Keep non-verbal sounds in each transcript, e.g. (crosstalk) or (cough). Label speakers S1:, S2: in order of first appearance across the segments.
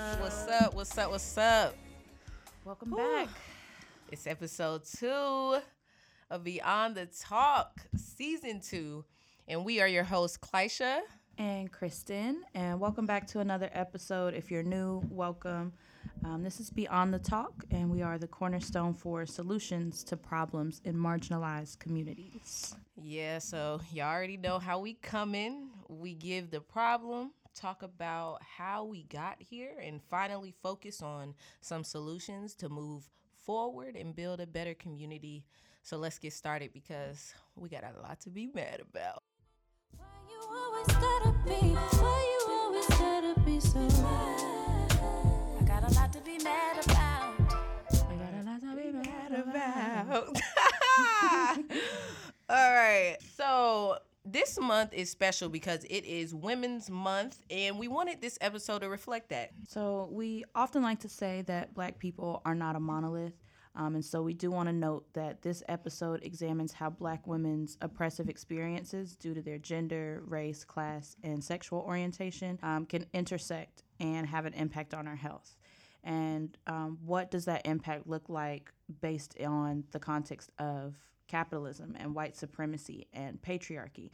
S1: What's up?
S2: What's up? What's up? What's up?
S1: Welcome
S2: Whew.
S1: back.
S2: It's episode two of Beyond the Talk, season two. And we are your hosts, Klysha.
S1: And Kristen, and welcome back to another episode. If you're new, welcome. Um, this is Beyond the Talk, and we are the cornerstone for solutions to problems in marginalized communities.
S2: Yeah, so y'all already know how we come in. We give the problem, talk about how we got here, and finally focus on some solutions to move forward and build a better community. So let's get started because we got a lot to be mad about.
S3: Why you always gotta be? Why you always gotta be so mad? I got a lot to be mad about.
S1: We got a lot to be mad
S2: about. (laughs) All right. So this month is special because it is Women's Month, and we wanted this episode to reflect that.
S1: So, we often like to say that black people are not a monolith. Um, and so, we do want to note that this episode examines how black women's oppressive experiences due to their gender, race, class, and sexual orientation um, can intersect and have an impact on our health. And um, what does that impact look like based on the context of capitalism and white supremacy and patriarchy?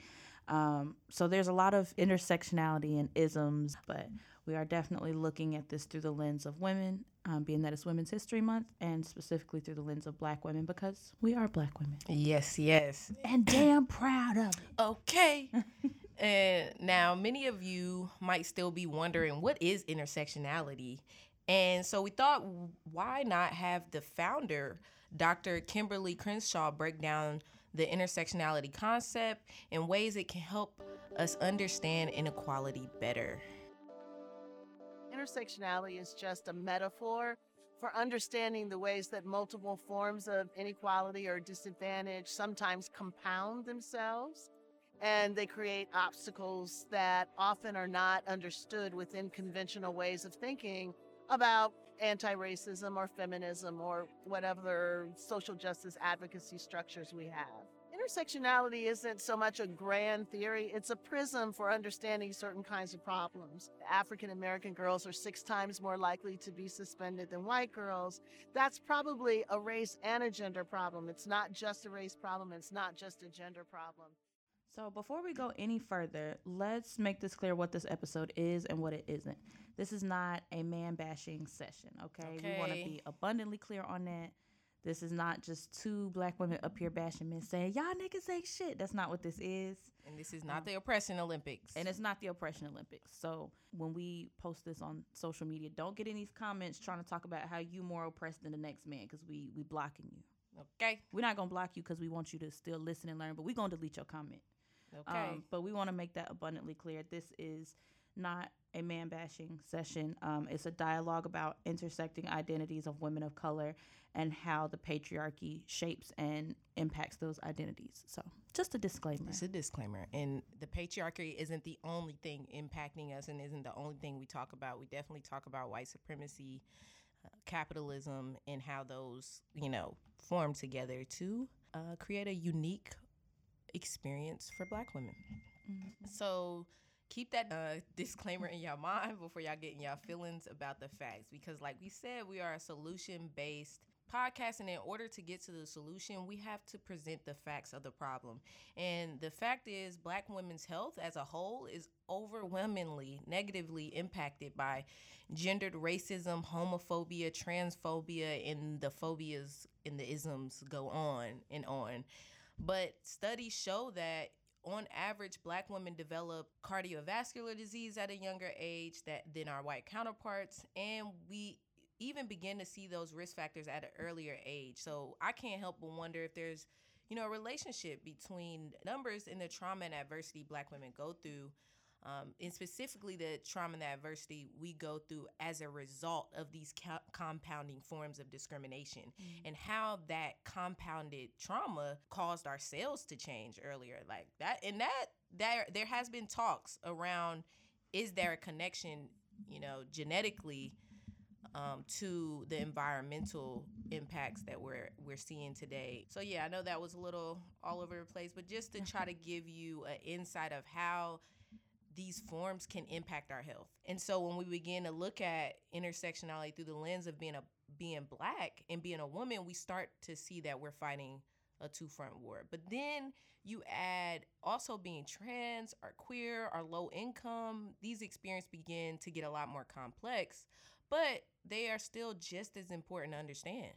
S1: Um, so there's a lot of intersectionality and isms, but we are definitely looking at this through the lens of women, um, being that it's Women's History Month, and specifically through the lens of black women because we are black women.
S2: Yes, yes.
S1: And damn proud of it.
S2: Okay. (laughs) and now, many of you might still be wondering what is intersectionality? And so we thought, why not have the founder, Dr. Kimberlé Crenshaw, break down the intersectionality concept and ways it can help us understand inequality better.
S4: Intersectionality is just a metaphor for understanding the ways that multiple forms of inequality or disadvantage sometimes compound themselves and they create obstacles that often are not understood within conventional ways of thinking about anti racism or feminism or whatever social justice advocacy structures we have. Intersectionality isn't so much a grand theory, it's a prism for understanding certain kinds of problems. African American girls are six times more likely to be suspended than white girls. That's probably a race and a gender problem. It's not just a race problem, it's not just a gender problem.
S1: So, before we go any further, let's make this clear what this episode is and what it isn't. This is not a man bashing session, okay? We want to be abundantly clear on that. This is not just two black women up here bashing men saying, y'all niggas ain't shit. That's not what this is.
S2: And this is not the oppression Olympics.
S1: And it's not the oppression Olympics. So when we post this on social media, don't get in these comments trying to talk about how you more oppressed than the next man because we we blocking you.
S2: okay.
S1: We're not gonna block you because we want you to still listen and learn, but we're gonna delete your comment.
S2: Okay.
S1: Um, but we want to make that abundantly clear. This is not a man bashing session. Um, it's a dialogue about intersecting identities of women of color and how the patriarchy shapes and impacts those identities. So, just a disclaimer.
S2: It's a disclaimer. And the patriarchy isn't the only thing impacting us and isn't the only thing we talk about. We definitely talk about white supremacy, uh, capitalism, and how those, you know, form together to uh, create a unique experience for black women. So keep that uh, disclaimer in your mind (laughs) before y'all get in y'all feelings about the facts. Because, like we said, we are a solution based podcast. And in order to get to the solution, we have to present the facts of the problem. And the fact is, black women's health as a whole is overwhelmingly negatively impacted by gendered racism, homophobia, transphobia, and the phobias and the isms go on and on. But studies show that on average, black women develop cardiovascular disease at a younger age that than our white counterparts, and we even begin to see those risk factors at an earlier age. So I can't help but wonder if there's, you know, a relationship between numbers and the trauma and adversity black women go through. Um, and specifically the trauma and the adversity we go through as a result of these co- compounding forms of discrimination and how that compounded trauma caused our cells to change earlier like that and that there there has been talks around is there a connection you know genetically um, to the environmental impacts that we're we're seeing today. So yeah, I know that was a little all over the place, but just to try to (laughs) give you an insight of how these forms can impact our health. And so when we begin to look at intersectionality through the lens of being a being black and being a woman, we start to see that we're fighting a two front war. But then you add also being trans or queer or low income, these experiences begin to get a lot more complex, but they are still just as important to understand.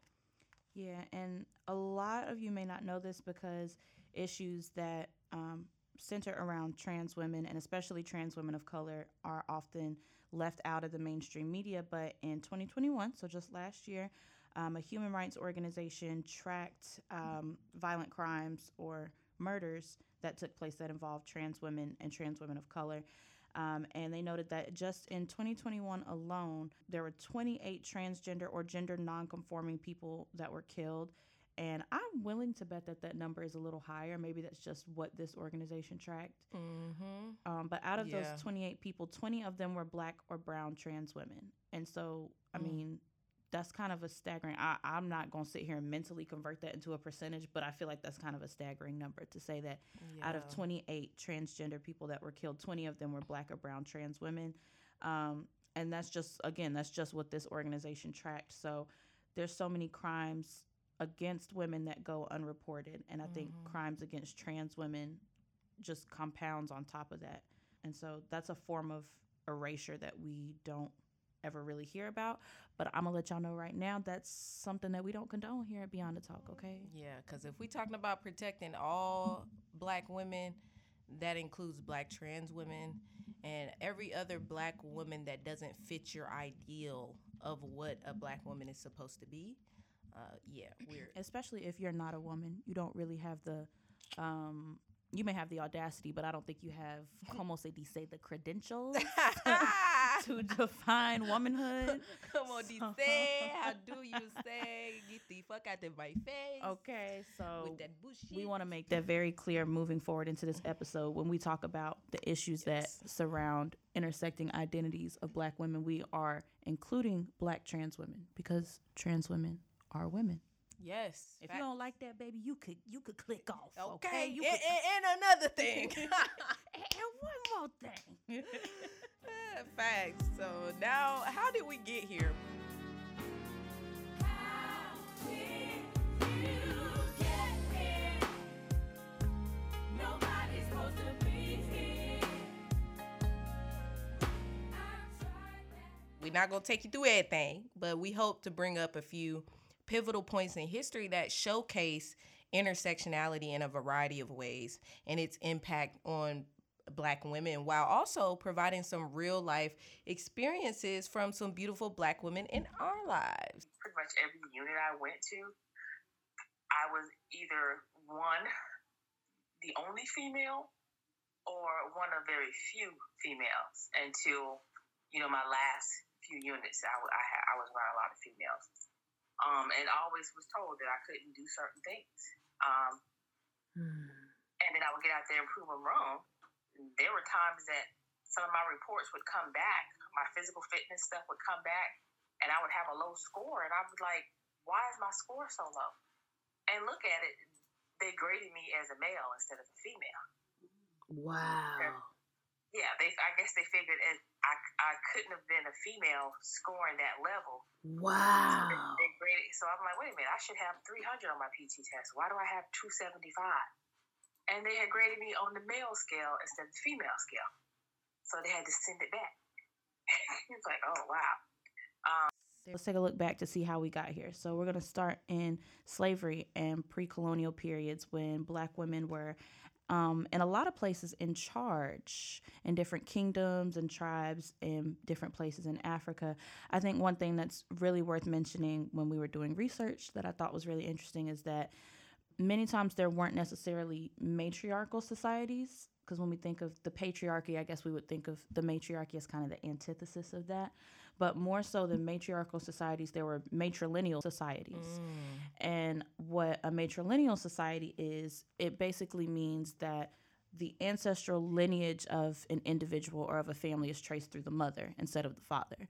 S1: Yeah, and a lot of you may not know this because issues that um, center around trans women and especially trans women of color are often left out of the mainstream media. But in 2021, so just last year, um, a human rights organization tracked um, violent crimes or murders that took place that involved trans women and trans women of color. Um, and they noted that just in 2021 alone, there were 28 transgender or gender nonconforming people that were killed. And I'm willing to bet that that number is a little higher. Maybe that's just what this organization tracked.
S2: Mm-hmm.
S1: Um, but out of
S2: Yeah.
S1: those 28 people, 20 of them were black or brown trans women. And so, I
S2: Mm.
S1: mean, that's kind of a staggering. I, I'm not going to sit here and mentally convert that into a percentage, but I feel like that's kind of a staggering number to say that out of 28 transgender people that were killed, 20 of them were black or brown trans women. Um, and that's just, again, that's just what this organization tracked. So there's so many crimes against women that go unreported. And I think
S2: Mhm.
S1: crimes against trans women just compounds on top of that. And so that's a form of erasure that we don't ever really hear about. But I'm gonna let y'all know right now that's something that we don't condone here at Beyond the Talk, okay?
S2: Yeah, because if we're talking about protecting all black women, that includes black trans women and every other black woman that doesn't fit your ideal of what a black woman is supposed to be. Uh, yeah, we're
S1: especially if you're not a woman, you don't really have the um you may have the audacity, but I don't think you have como se dice the credentials (laughs) to define womanhood.
S2: Come on,
S1: So-
S2: say, how do you say? Get the fuck out of my face.
S1: Okay, so
S2: With that
S1: we want to make that very clear moving forward into this episode when we talk about the issues
S2: Yes.
S1: that surround intersecting identities of black women we are including black trans women because trans women are women
S2: Yes.
S1: if
S2: fact-
S1: you don't like that baby you could you could click off okay,
S2: Okay.
S1: you
S2: and,
S1: could
S2: and- and another thing. (laughs) (laughs)
S1: and one more thing (laughs)
S2: Facts. So now, how did we get here? We're not going to take you through everything, but we hope to bring up a few pivotal points in history that showcase intersectionality in a variety of ways and its impact on black women while also providing some real life experiences from some beautiful black women in our lives.
S5: pretty much every unit I went to, I was either one, the only female, or one of very few females until, you know, my last few units. I, I, I was around a lot of females. Um, and always was told that I couldn't do certain things. Um, and then I would get out there and prove them wrong. There were times that some of my reports would come back, my physical fitness stuff would come back, and I would have a low score, and I was like, why is my score so low? And look at it, they graded me as a male instead of a female.
S6: Wow.
S5: Yeah, they. I guess they figured it, I I couldn't have been a female scoring that level. So they,
S6: Wow.
S5: they graded. So I'm like, wait a minute, I should have 300 on my PT test. Why do I have 275? And they had graded me on the male scale instead of the female scale. So they had to send it back. (laughs) it's like, oh wow.
S1: Um, Let's take a look back to see how we got here. So we're going to start in slavery and pre-colonial periods when black women were um, in a lot of places in charge in different kingdoms and tribes in different places in Africa. I think one thing that's really worth mentioning when we were doing research that I thought was really interesting is that many times there weren't necessarily matriarchal societies because when we think of the patriarchy, I guess we would think of the matriarchy as kind of the antithesis of that. But more so than matriarchal societies, there were matrilineal societies. And what a matrilineal society is, it basically means that the ancestral lineage of an individual or of a family is traced through the mother instead of the father.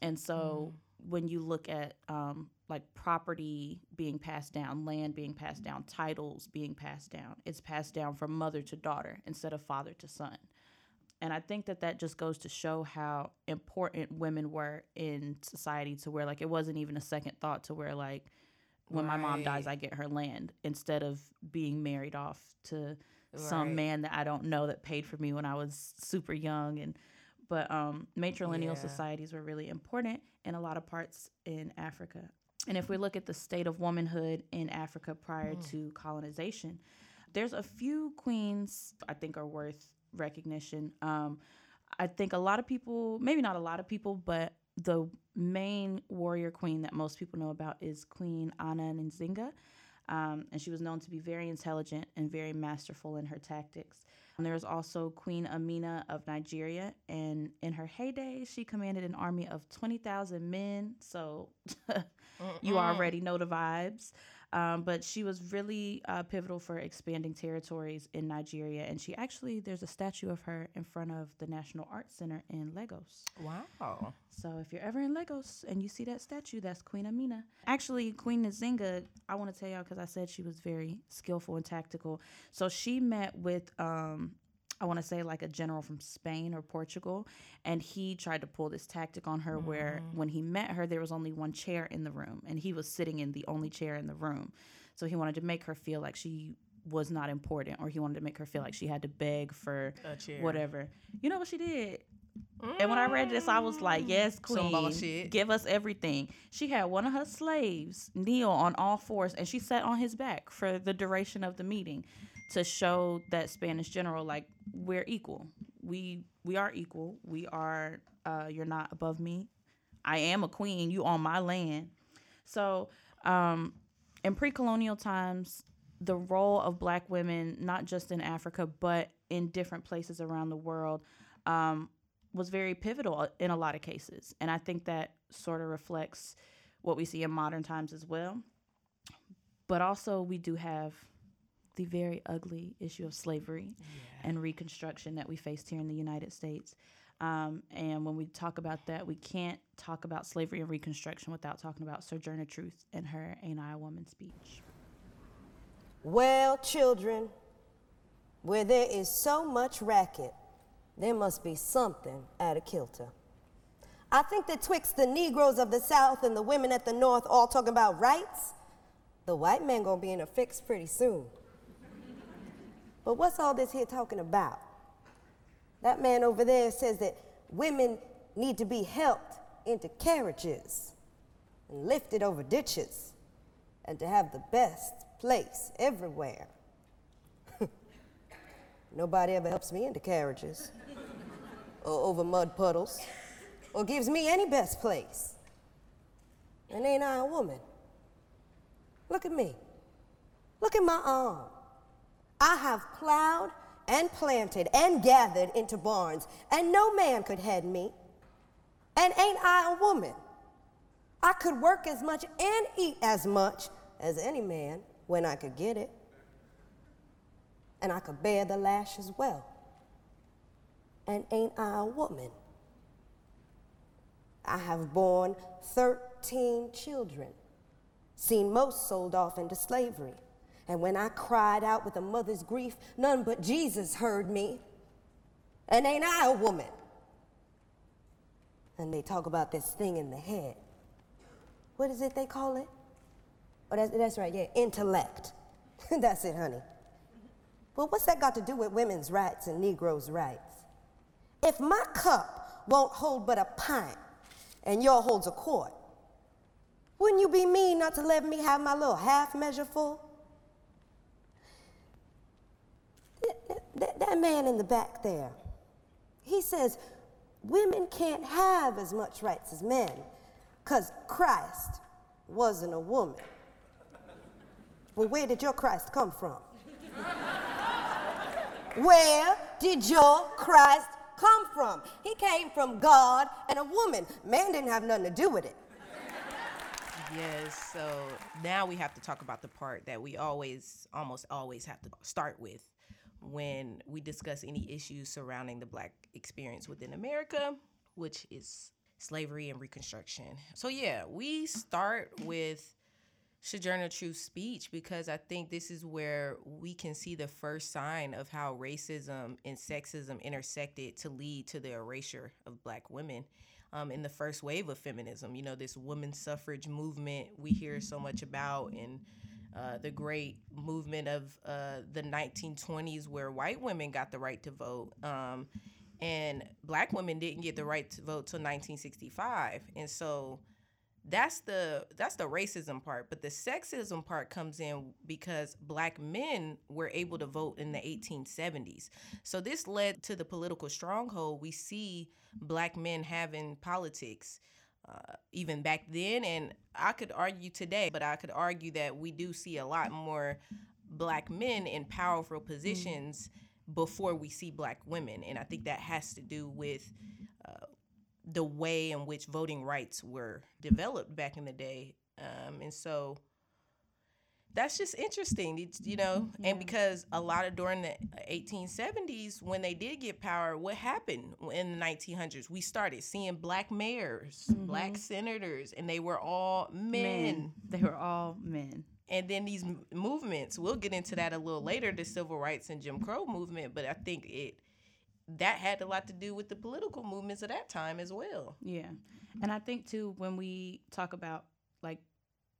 S1: And so when you look at um, like property being passed down, land being passed down, titles being passed down, it's passed down from mother to daughter instead of father to son. And I think that that just goes to show how important women were in society to where, like, it wasn't even a second thought to where, like, when my mom dies, I get her land instead of being married off to some man that I don't know that paid for me when I was super young. And, but um, matrilineal
S2: Yeah.
S1: societies were really important in a lot of parts in Africa. And if we look at the state of womanhood in Africa prior
S2: Mm.
S1: to colonization, there's a few queens I think are worth recognition. Um, I think a lot of people, maybe not a lot of people, but the main warrior queen that most people know about is Queen Anna Nzinga. Um, and she was known to be very intelligent and very masterful in her tactics. And there was also Queen Amina of Nigeria, and in her heyday, she commanded an army of 20,000 men. So (laughs) you already know the vibes. Um, but she was really uh, pivotal for expanding territories in Nigeria. And she actually, there's a statue of her in front of the National Arts Center in Lagos.
S2: Wow.
S1: So if you're ever in Lagos and you see that statue, that's Queen Amina. Actually, Queen Nzinga, I want to tell y'all because I said she was very skillful and tactical. So she met with, um, I want to say like a general from Spain or Portugal, and he tried to pull this tactic on her where mm-hmm. when he met her, there was only one chair in the room, and he was sitting in the only chair in the room. So he wanted to make her feel like she was not important, or he wanted to make her feel like she had to beg for
S2: A chair.
S1: whatever. You know what she did? And when I read this, I was like, mm.
S2: yes,
S1: queen, give us everything. She had one of her slaves kneel on all fours, and she sat on his back for the duration of the meeting to show that Spanish general, like, we're equal. We we are equal. We are. Uh, you're not above me. I am a queen. You on my land. So, um, in pre-colonial times, the role of Black women, not just in Africa but in different places around the world, um, was very pivotal in a lot of cases, and I think that sort of reflects what we see in modern times as well. But also, we do have the very ugly issue of slavery and Reconstruction that we faced here in the United States. Um, and when we talk about that, we can't talk about slavery and Reconstruction without talking about Sojourner Truth and her Ain't I a Woman speech.
S7: Well, children, where there is so much racket, there must be something out of kilter. I think that twixt the Negroes of the South and the women at the North all talking about rights, the white man gonna be in a fix pretty soon. But what's all this here talking about? That man over there says that women need to be helped into carriages and lifted over ditches and to have the best place everywhere. (laughs) Nobody ever helps me into carriages (laughs) or over mud puddles or gives me any best place. And ain't I a woman? Look at me. Look at my arm. I have plowed and planted and gathered into barns, and no man could head me. And ain't I a woman? I could work as much and eat as much as any man when I could get it. And I could bear the lash as well. And ain't I a woman? I have borne 13 children, seen most sold off into slavery. And when I cried out with a mother's grief, none but Jesus heard me. And ain't I a woman? And they talk about this thing in the head. What is it they call it? Oh, that's, that's right, yeah, intellect. (laughs) that's it, honey. Well, what's that got to do with women's rights and Negroes' rights? If my cup won't hold but a pint and yours holds a quart, wouldn't you be mean not to let me have my little half measure full? That, that- man in the back there, he says women can't have as much rights as men because Christ wasn't a woman. Well, where did your Christ come from? (laughs) Where did your Christ come from? He came from God and a woman. Man didn't have nothing to do with it.
S2: Yes. So now we have to talk about the part that we always, almost always have to start with when we discuss any issues surrounding the Black experience within America, which is slavery and Reconstruction. So, yeah, we start with Sojourner Truth's speech because I think this is where we can see the first sign of how racism and sexism intersected to lead to the erasure of black women. Um, in the first wave of feminism, you know, this women's suffrage movement we hear so much about, and uh, the great movement of uh, the 1920s where white women got the right to vote. Um, and black women didn't get the right to vote till 1965. And so that's the that's the racism part but the sexism part comes in because black men were able to vote in the 1870s so this led to the political stronghold we see black men having politics uh, even back then and i could argue today but i could argue that we do see a lot more black men in powerful positions before we see black women and i think that has to do with uh, the way in which voting rights were developed back in the day. Um, and so that's just interesting, it's, you know, and mm-hmm. because a lot of during the 1870s, when they did get power, what happened in the 1900s? We started seeing black mayors, black mm-hmm. senators, and they were all men.
S1: Men. They were all men.
S2: And then these m- movements, we'll get into that a little later, the civil rights and Jim Crow movement, but I think it that had a lot to do with the political movements of that time as well.
S1: Yeah. And I think too when we talk about like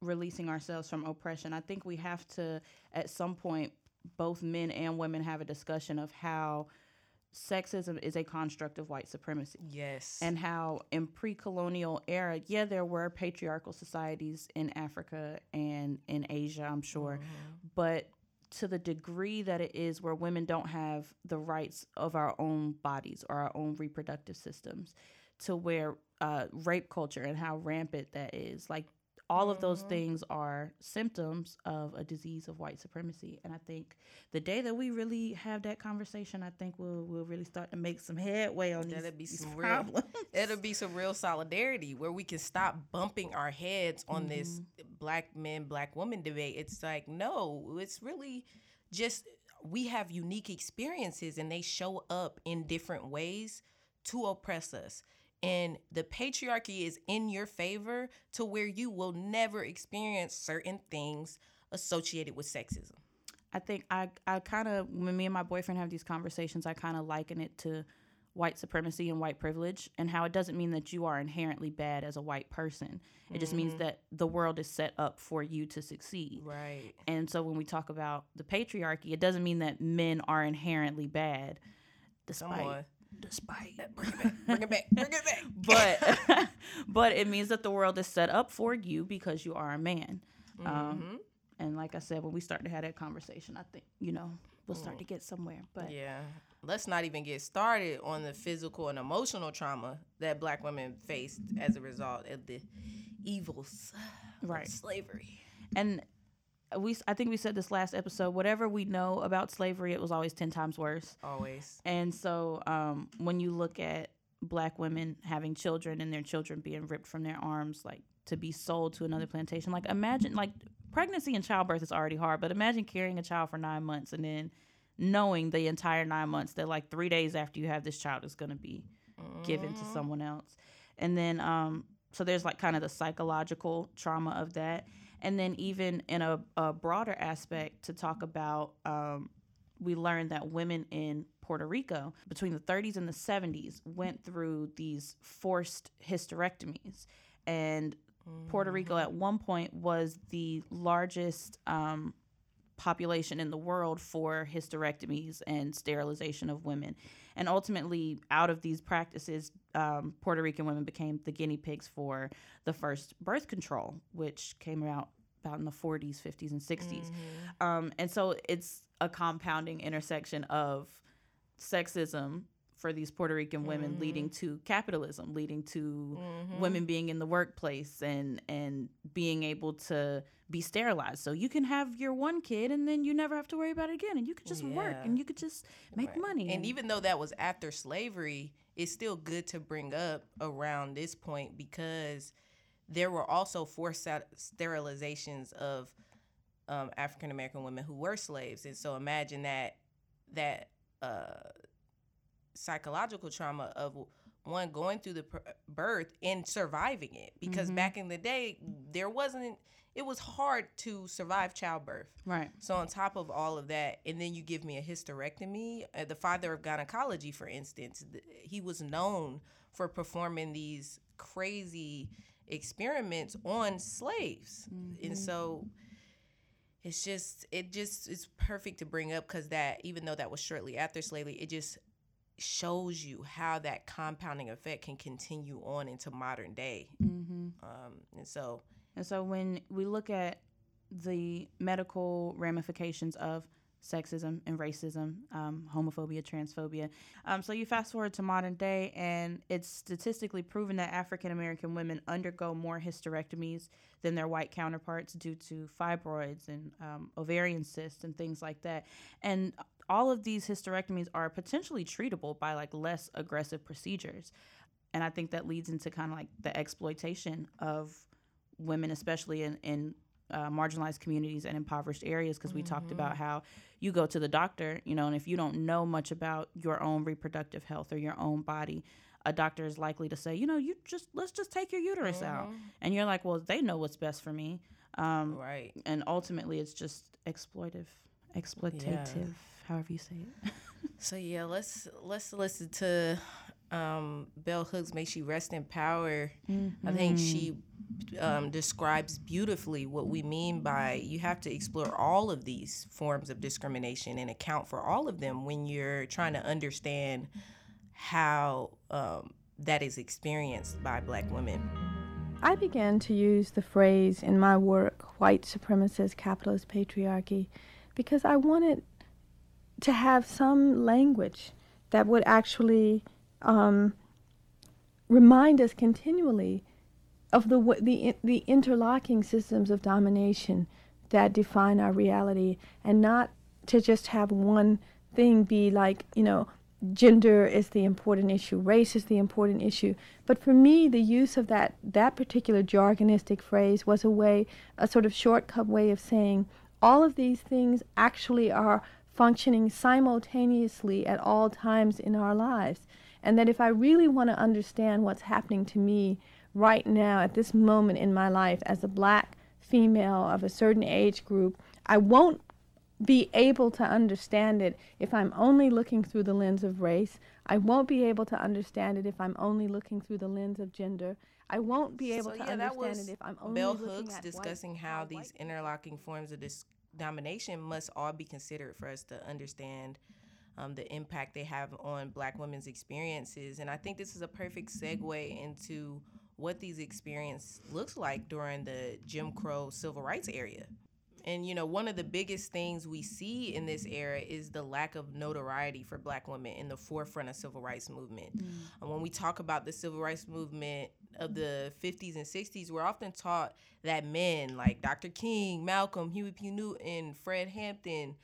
S1: releasing ourselves from oppression, I think we have to at some point both men and women have a discussion of how sexism is a construct of white supremacy.
S2: Yes.
S1: And how in pre-colonial era, yeah, there were patriarchal societies in Africa and in Asia, I'm sure, but to the degree that it is where women don't have the rights of our own bodies or our own reproductive systems, to where uh, rape culture and how rampant that is, like all of those mm-hmm. things are symptoms of a disease of white supremacy. And I think the day that we really have that conversation, I think we'll we'll really start to make some headway on these,
S2: That'll be
S1: these
S2: some real.
S1: problems.
S2: It'll be some real solidarity where we can stop mm-hmm. bumping our heads on this mm-hmm. black men, black woman debate. It's like no, it's really just we have unique experiences and they show up in different ways to oppress us. And the patriarchy is in your favor to where you will never experience certain things associated with sexism.
S1: I think I I kind of when me and my boyfriend have these conversations, I kind of liken it to white supremacy and white privilege and how it doesn't mean that you are inherently bad as a white person. It just means mm-hmm. that the world is set up for you to succeed.
S2: Right.
S1: And so when we talk about the patriarchy, it doesn't mean that men are inherently bad
S2: Come
S1: despite
S2: on.
S1: despite
S2: Bring it back. Bring it back. (laughs)
S1: but (laughs) but it means that the world is set up for you because you are a man. Um, and like I said, when we start to have that conversation, I think you know we'll start to get somewhere. But
S2: Yeah. Let's not even get started on the physical and emotional trauma that black women faced as a result of the evils
S1: Right.
S2: of slavery.
S1: and we I think we said this last episode. Whatever we know about slavery, it was always ten times worse.
S2: Always.
S1: And so um, when you look at black women having children and their children being ripped from their arms, like to be sold to another plantation, like imagine like pregnancy and childbirth is already hard, but imagine carrying a child for nine months and then knowing the entire nine months that like three days after you have this child is going to be given to someone else. And then um, so there's like kind of the psychological trauma of that. And then even in a, a broader aspect to talk about um, we learned that women in Puerto Rico between the 30s and the 70s went through these forced hysterectomies. And Puerto Rico at one point was the largest um, population in the world for hysterectomies and sterilization of women. And ultimately, out of these practices, um, Puerto Rican women became the guinea pigs for the first birth control, which came out about in the 40s, 50s, and 60s. Um, and so it's a compounding intersection of sexism for these Puerto Rican women leading to capitalism, leading to women being in the workplace and and being able to be sterilized. So you can have your one kid and then you never have to worry about it again and you could just work and you could just make money.
S2: And even though that was after slavery, it's still good to bring up around this point because there were also forced sterilizations of um, African American women who were slaves, and so imagine that that uh, psychological trauma of one going through the birth and surviving it because back in the day there wasn't it was hard to survive childbirth
S1: Right.
S2: so on top of all of that, and then you give me a hysterectomy. Uh, the father of gynecology, for instance, th- he was known for performing these crazy experiments on slaves, and so it's just it just it's perfect to bring up because that even though that was shortly after slavery, it just shows you how that compounding effect can continue on into modern day.
S1: Mm-hmm.
S2: Um, and so
S1: And so when we look at the medical ramifications of sexism and racism, um, homophobia, transphobia, um, so you fast forward to modern day, and it's statistically proven that African American women undergo more hysterectomies than their white counterparts due to fibroids and um, ovarian cysts and things like that. And all of these hysterectomies are potentially treatable by like less aggressive procedures. And I think that leads into kind of like the exploitation of women, especially in, in uh, marginalized communities and impoverished areas, because we talked about how you go to the doctor, you know, and if you don't know much about your own reproductive health or your own body, a doctor is likely to say, you know, you just let's just take your uterus out, and you're like, well, they know what's best for me, um,
S2: right.
S1: and ultimately it's just exploitive, exploitative, however you say it. (laughs)
S2: So yeah, let's let's listen to um, Bell Hooks. May she rest in power. I think she um, describes beautifully what we mean by you have to explore all of these forms of discrimination and account for all of them when you're trying to understand how um, that is experienced by Black women.
S8: I began to use the phrase in my work, white supremacist capitalist patriarchy, because I wanted to have some language that would actually um, remind us continually of the, the, the interlocking systems of domination that define our reality and not to just have one thing be like, you know, gender is the important issue, race is the important issue. But for me, the use of that, that particular jargonistic phrase was a way, a sort of shortcut way of saying all of these things actually are functioning simultaneously at all times in our lives. And that if I really want to understand what's happening to me right now at this moment in my life as a black female of a certain age group, I won't be able to understand it if I'm only looking through the lens of race. I won't be able to understand it if I'm only looking through the lens of gender. I won't be able
S2: So,
S8: to
S2: yeah,
S8: understand it if I'm only
S2: Bell
S8: looking
S2: Hooks
S8: at
S2: discussing
S8: white,
S2: how
S8: how
S2: these
S8: white
S2: interlocking forms of domination must all be considered for us to understand um, the impact they have on Black women's experiences. And I think this is a perfect segue into what these experiences looks like during the Jim Crow civil rights area. And you know, one of the biggest things we see in this era is the lack of notoriety for Black women in the forefront of civil rights movement. And when we talk about the civil rights movement of the 50s and 60s, we're often taught that men like Dr. King, Malcolm, Huey P. Newton, Fred Hampton,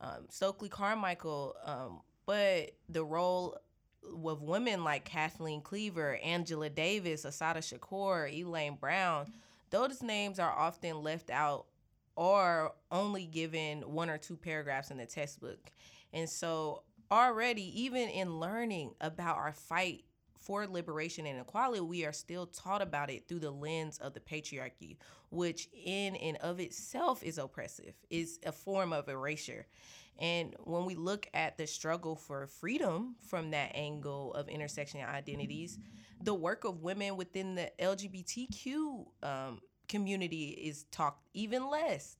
S2: um, Stokely Carmichael, um, but the role of women like Kathleen Cleaver, Angela Davis, Assata Shakur, Elaine Brown, those names are often left out or only given one or two paragraphs in the textbook. And so, already, even in learning about our fight for liberation and equality, we are still taught about it through the lens of the patriarchy, which in and of itself is oppressive, is a form of erasure. And when we look at the struggle for freedom from that angle of intersection identities, the work of women within the LGBTQ um, community is talked even less.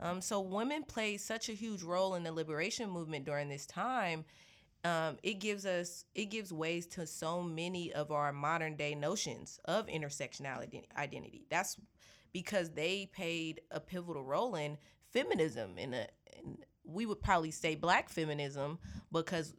S2: Um, so women play such a huge role in the liberation movement during this time. Um, it gives us it gives ways to so many of our modern day notions of intersectionality identity. That's because they played a pivotal role in feminism in a in, we would probably say black feminism because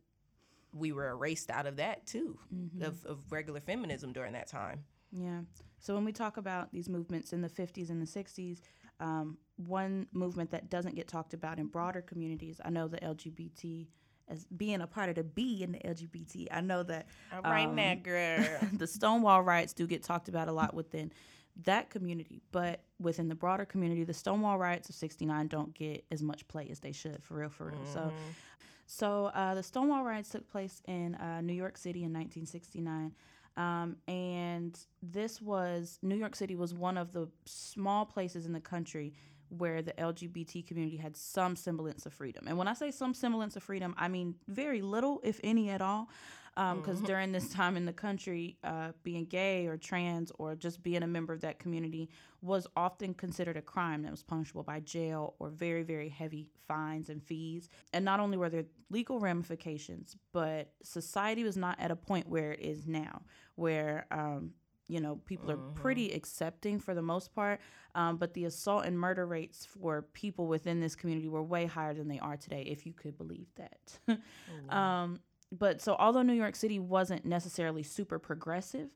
S2: we were erased out of that too of, of regular feminism during that time
S1: Yeah. So when we talk about these movements in the 50s and the 60s, um, one movement that doesn't get talked about in broader communities, I know the LGBT as being a part of the B in the LGBT. I know that
S2: all right
S1: um,
S2: now girl (laughs)
S1: the Stonewall riots do get talked about a lot within that community, but within the broader community, the Stonewall riots of '69 don't get as much play as they should, for real, for real. So,
S9: So uh, the Stonewall riots took place in uh, New York City in 1969. Um, and this was New York City was one of the small places in the country where the LGBT community had some semblance of freedom. And when I say some semblance of freedom, I mean very little, if any at all. Because
S10: Mhm.
S9: during this time in the country, uh, being gay or trans or just being a member of that community was often considered a crime that was punishable by jail or very, very heavy fines and fees. And not only were there legal ramifications, but society was not at a point where it is now, where um, you know people are pretty accepting for the most part um, but the assault and murder rates for people within this community were way higher than they are today if you could believe that. (laughs) Um, but so although new york city wasn't necessarily super progressive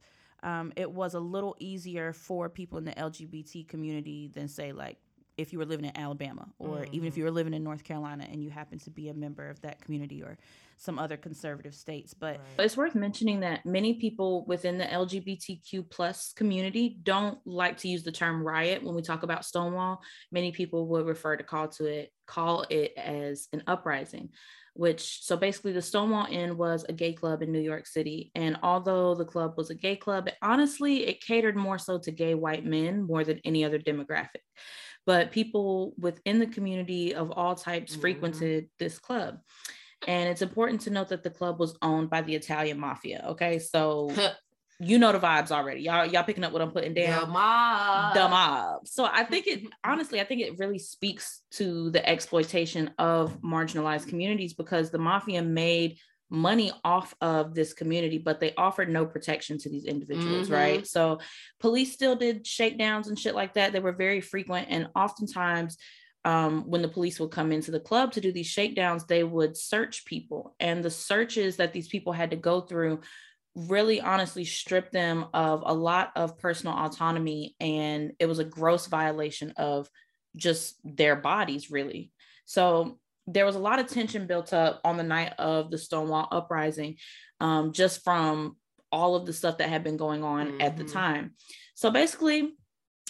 S9: um, it was a little easier for people in the lgbt community than say like if you were living in alabama or even if mm-hmm. you were living in north carolina and you happen to be a member of that community or some other conservative states but
S1: It's worth mentioning that many people within the LGBTQ plus community don't like to use the term riot when we talk about Stonewall. Many people would refer to call to it call it as an uprising, which so basically the Stonewall Inn was a gay club in New York City. And although the club was a gay club, honestly, it catered more so to gay white men more than any other demographic. But people within the community of all types mm-hmm. frequented this club. And it's important to note that the club was owned by the Italian mafia. Okay. So (laughs) you know the vibes already. Y'all, y'all picking up what I'm putting down.
S2: The mob.
S1: The mob. So I think it (laughs) honestly, I think it really speaks to the exploitation of marginalized communities because the mafia made money off of this community, but they offered no protection to these individuals,
S2: Mhm.
S1: right? So police still did shakedowns and shit like that. They were very frequent and oftentimes um, when the police would come into the club to do these shakedowns, they would search people. And the searches that these people had to go through really honestly stripped them of a lot of personal autonomy. And it was a gross violation of just their bodies, really. So there was a lot of tension built up on the night of the Stonewall uprising, um, just from all of the stuff that had been going on at the
S2: Mhm.
S1: time. So basically,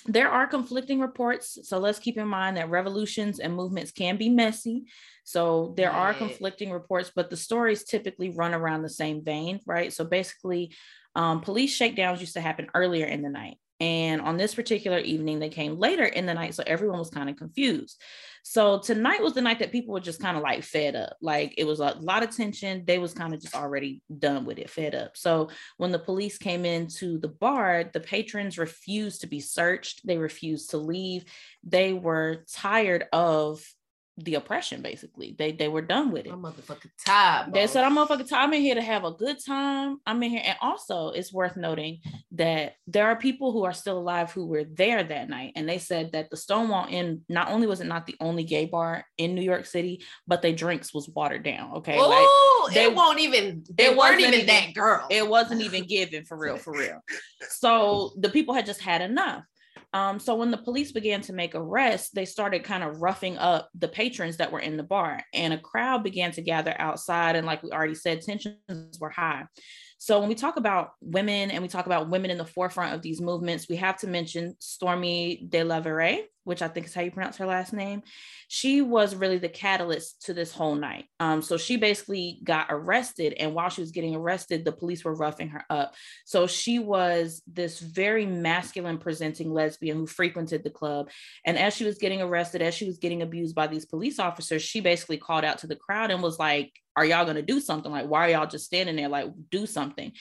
S1: there are conflicting reports. So let's keep in mind that revolutions and movements can be messy. So there are conflicting reports, but the stories typically run around the same vein, right? So basically, um, police shakedowns used to happen earlier in the night. And on this particular evening, they came later in the night. So everyone was kind of confused. So tonight was the night that people were just kind of like fed up. Like it was a lot of tension. They was kind of just already done with it, fed up. So when the police came into the bar, the patrons refused to be searched. They refused to leave. They were tired of the oppression, basically. They they were done with it.
S2: I'm motherfucking tired.
S1: They said, I'm motherfucking tired. I'm in here to have a good time. I'm in here. And also, it's worth noting that there are people who are still alive who were there that night. And they said that the Stonewall Inn, not only was it not the only gay bar in New York City, but their drinks was watered down. Okay. Like, they-
S2: it won't even. They
S1: it
S2: weren't
S1: wasn't
S2: even that girl.
S1: it wasn't even given for real, for real. (laughs) So the people had just had enough. Um, so when the police began to make arrests, they started kind of roughing up the patrons that were in the bar, and a crowd began to gather outside. And like we already said, tensions were high. So when we talk about women and we talk about women in the forefront of these movements, we have to mention Stormy DeLarverie, which I think is how you pronounce her last name. She was really the catalyst to this whole night. Um, so she basically got arrested, and while she was getting arrested, the police were roughing her up. So she was this very masculine presenting lesbian who frequented the club. And as she was getting arrested, as she was getting abused by these police officers, she basically called out to the crowd and was like, are y'all gonna do something? Like, why are y'all just standing there? Like, do something.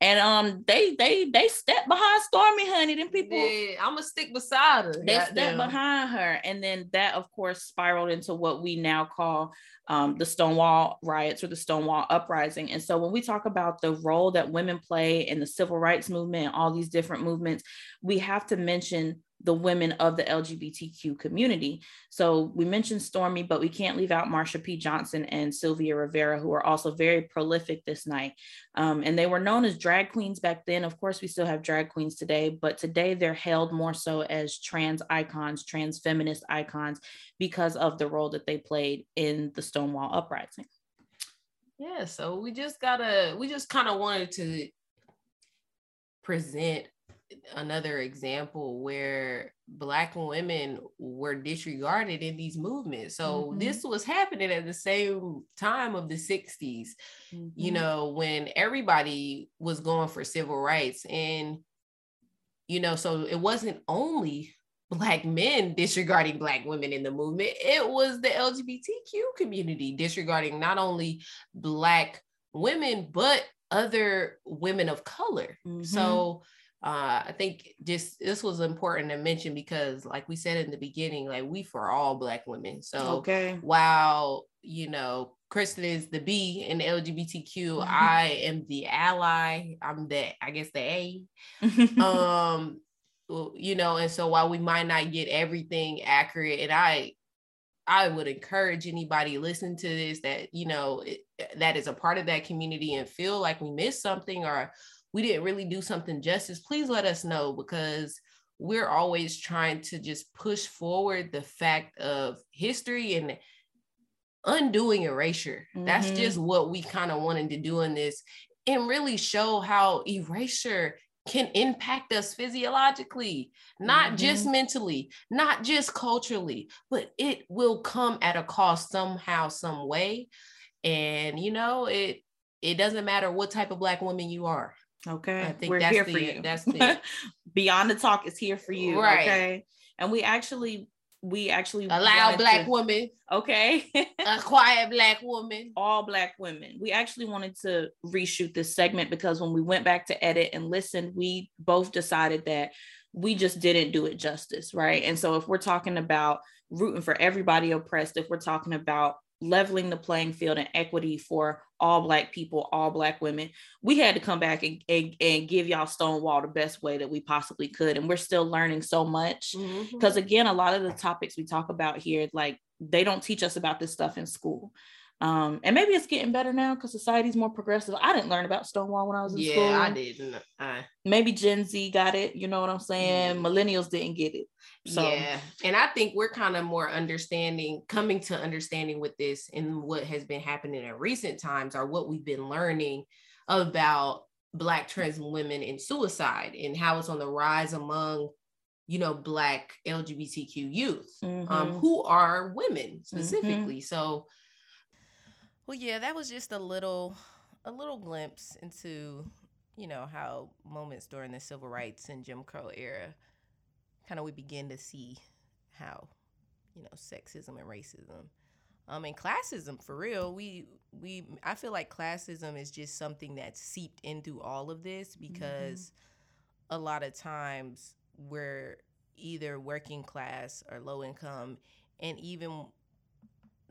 S1: And um, they they they stepped behind Stormy, honey. Them people
S2: Yeah, I'm gonna stick beside her.
S1: they. Behind her. And then that of course spiraled into what we now call um, the stonewall riots or the stonewall uprising. And so when we talk about the role that women play in the civil rights movement all these different movements we have to mention the women of the LGBTQ community. So we mentioned Stormy, but we can't leave out Marsha P. Johnson and Sylvia Rivera, who are also very prolific this night. Um, and they were known as drag queens back then. Of course, we still have drag queens today, but today they're held more so as trans icons, trans feminist icons, because of the role that they played in the Stonewall uprising.
S2: Yeah, so we just gotta, we just kind of wanted to present another example where black women were disregarded in these movements. So
S1: Mhm.
S2: this was happening at the same time of the 60s, you
S1: Mhm.
S2: know, when everybody was going for civil rights and you know, so it wasn't only (laughs) black men disregarding black women in the movement, it was the LGBTQ community disregarding not only black women but other women of color.
S1: Mhm.
S2: So uh, I think just this was important to mention because, like we said in the beginning, like we for all black women. So
S11: Okay.
S2: while you know Kristen is the B in LGBTQ, I am the ally. I'm the I guess the A. (laughs) um, you know, and so while we might not get everything accurate, and I I would encourage anybody listening to this that you know it, that is a part of that community and feel like we missed something or we didn't really do something justice. Please let us know because we're always trying to just push forward the fact of history and undoing erasure. That's
S11: Mhm.
S2: just what we kind of wanted to do in this and really show how erasure can impact us physiologically, not just mentally, not just culturally, but it will come at a cost somehow, some way. And you know, it it doesn't matter what type of black woman you are.
S11: Okay.
S2: I think
S11: We're
S2: that's
S11: here
S2: the-
S11: for you.
S2: that's the- (laughs)
S11: Beyond the talk is here for you.
S2: Right.
S11: Okay. And we actually, we actually
S2: A loud black
S11: to-
S2: woman,
S11: Okay. (laughs)
S2: a quiet black woman.
S11: all black women. We actually wanted to reshoot this segment because when we went back to edit and listen, we both decided that we just didn't do it justice, right? And so if we're talking about rooting for everybody oppressed, if we're talking about leveling the playing field and equity for all black people, all black women, we had to come back and, and, and give y'all Stonewall the best way that we possibly could. And we're still learning so much
S2: mm-hmm.
S11: because again a lot of the topics we talk about here like they don't teach us about this stuff in school um and maybe it's getting better now because society's more progressive i didn't learn about stonewall when i was in
S2: Yeah,
S11: school Yeah,
S2: I didn't. I,
S11: maybe gen z got it you know what i'm saying millennials didn't get it so
S2: yeah, and I think we're kind of more understanding, coming to understanding with this and what has been happening in recent times, or what we've been learning about Black trans women and suicide, and how it's on the rise among, you know, Black LGBTQ youth, um,
S11: Mhm.
S2: who are women specifically. So,
S1: Well, yeah, that was just a little, a little glimpse into, you know, how moments during the civil rights and Jim Crow era, kind of we begin to see how, you know, sexism and racism, um, and classism for real. We we I feel like classism is just something that's seeped into all of this because a lot of times we're either working class or low income, and even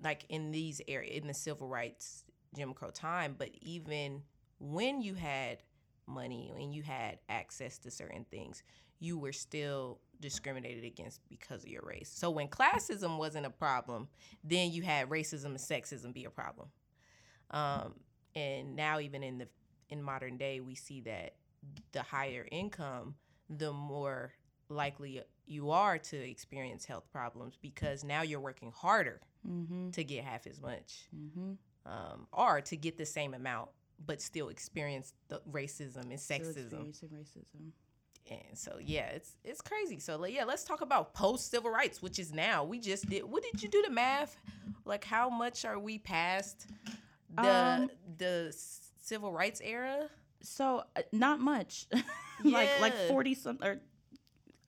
S1: like in these areas in the civil rights Jim Crow time, but even when you had money and you had access to certain things, you were still discriminated against because of your race. So when classism wasn't a problem, then you had racism and sexism be a problem. Um, and now even in the in modern day, we see that the higher income, the more likely you are to experience health problems because now you're working harder
S11: Mhm.
S1: to get half as much
S11: Mhm.
S1: um, or to get the same amount but still experience the racism and sexism.
S11: experiencing racism.
S1: And so yeah it's it's crazy. So like, yeah let's talk about post civil rights which is now. We just did what did you do the math? Like how much are we past the
S11: Um,
S1: the civil rights era?
S11: So uh, not much. (laughs) Like like 40 some or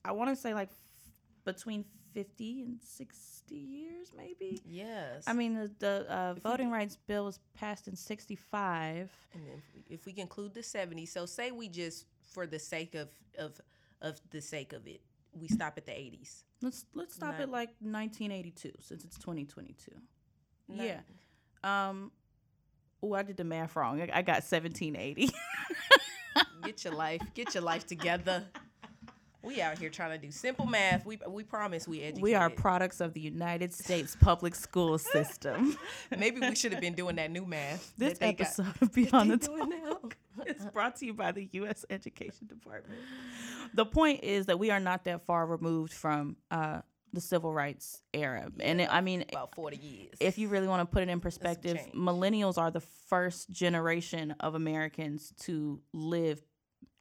S11: i want to say like f- between 50 and 60 years maybe?
S1: Yes.
S11: I mean the, the uh, voting rights bill was passed in 65
S1: and then if we, include the 70s so say we just for the sake of of of the sake of it we stop at the 80s
S11: let's let's stop
S1: Nine-
S11: at like 1982 since it's 2022
S1: Nine-
S11: yeah. Um oh i did the math wrong. I, I got 1780 (laughs)
S1: get your life get your life together we out here trying to do simple math we we promise we educated.
S11: we are products of the united (laughs) states public school system (laughs)
S1: maybe we should have been doing that new math
S11: this
S1: they got-
S11: episode of (laughs) beyond the
S1: they doing now.
S11: talk is brought to you by the u.s education department the point is that we are not that far removed from uh, the civil rights era and it, i mean
S1: about 40 years
S11: if you really want to put it in perspective, millennials are the first generation of Americans to live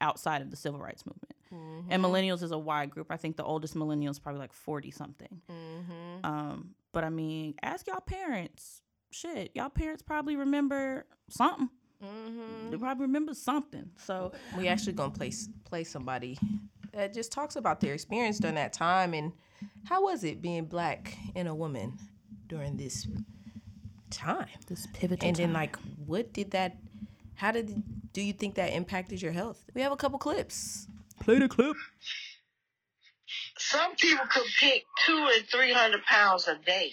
S11: outside of the civil rights movement.
S1: And millennials is a wide group. I think the oldest millennial is probably like 40 something.
S2: Mm-hmm.
S1: Um, but I mean, ask y'all parents. Shit, y'all parents probably remember something.
S2: Mm-hmm.
S1: They probably remember something. So
S2: we actually gonna play play somebody that just talks about their experience during that time and how was it being black and a woman during this time
S1: this pivotal
S2: and then
S1: time.
S2: like what did that how did do you think that impacted your health we have a couple clips
S1: play the clip.
S12: Some people could pick two and three hundred pounds a day.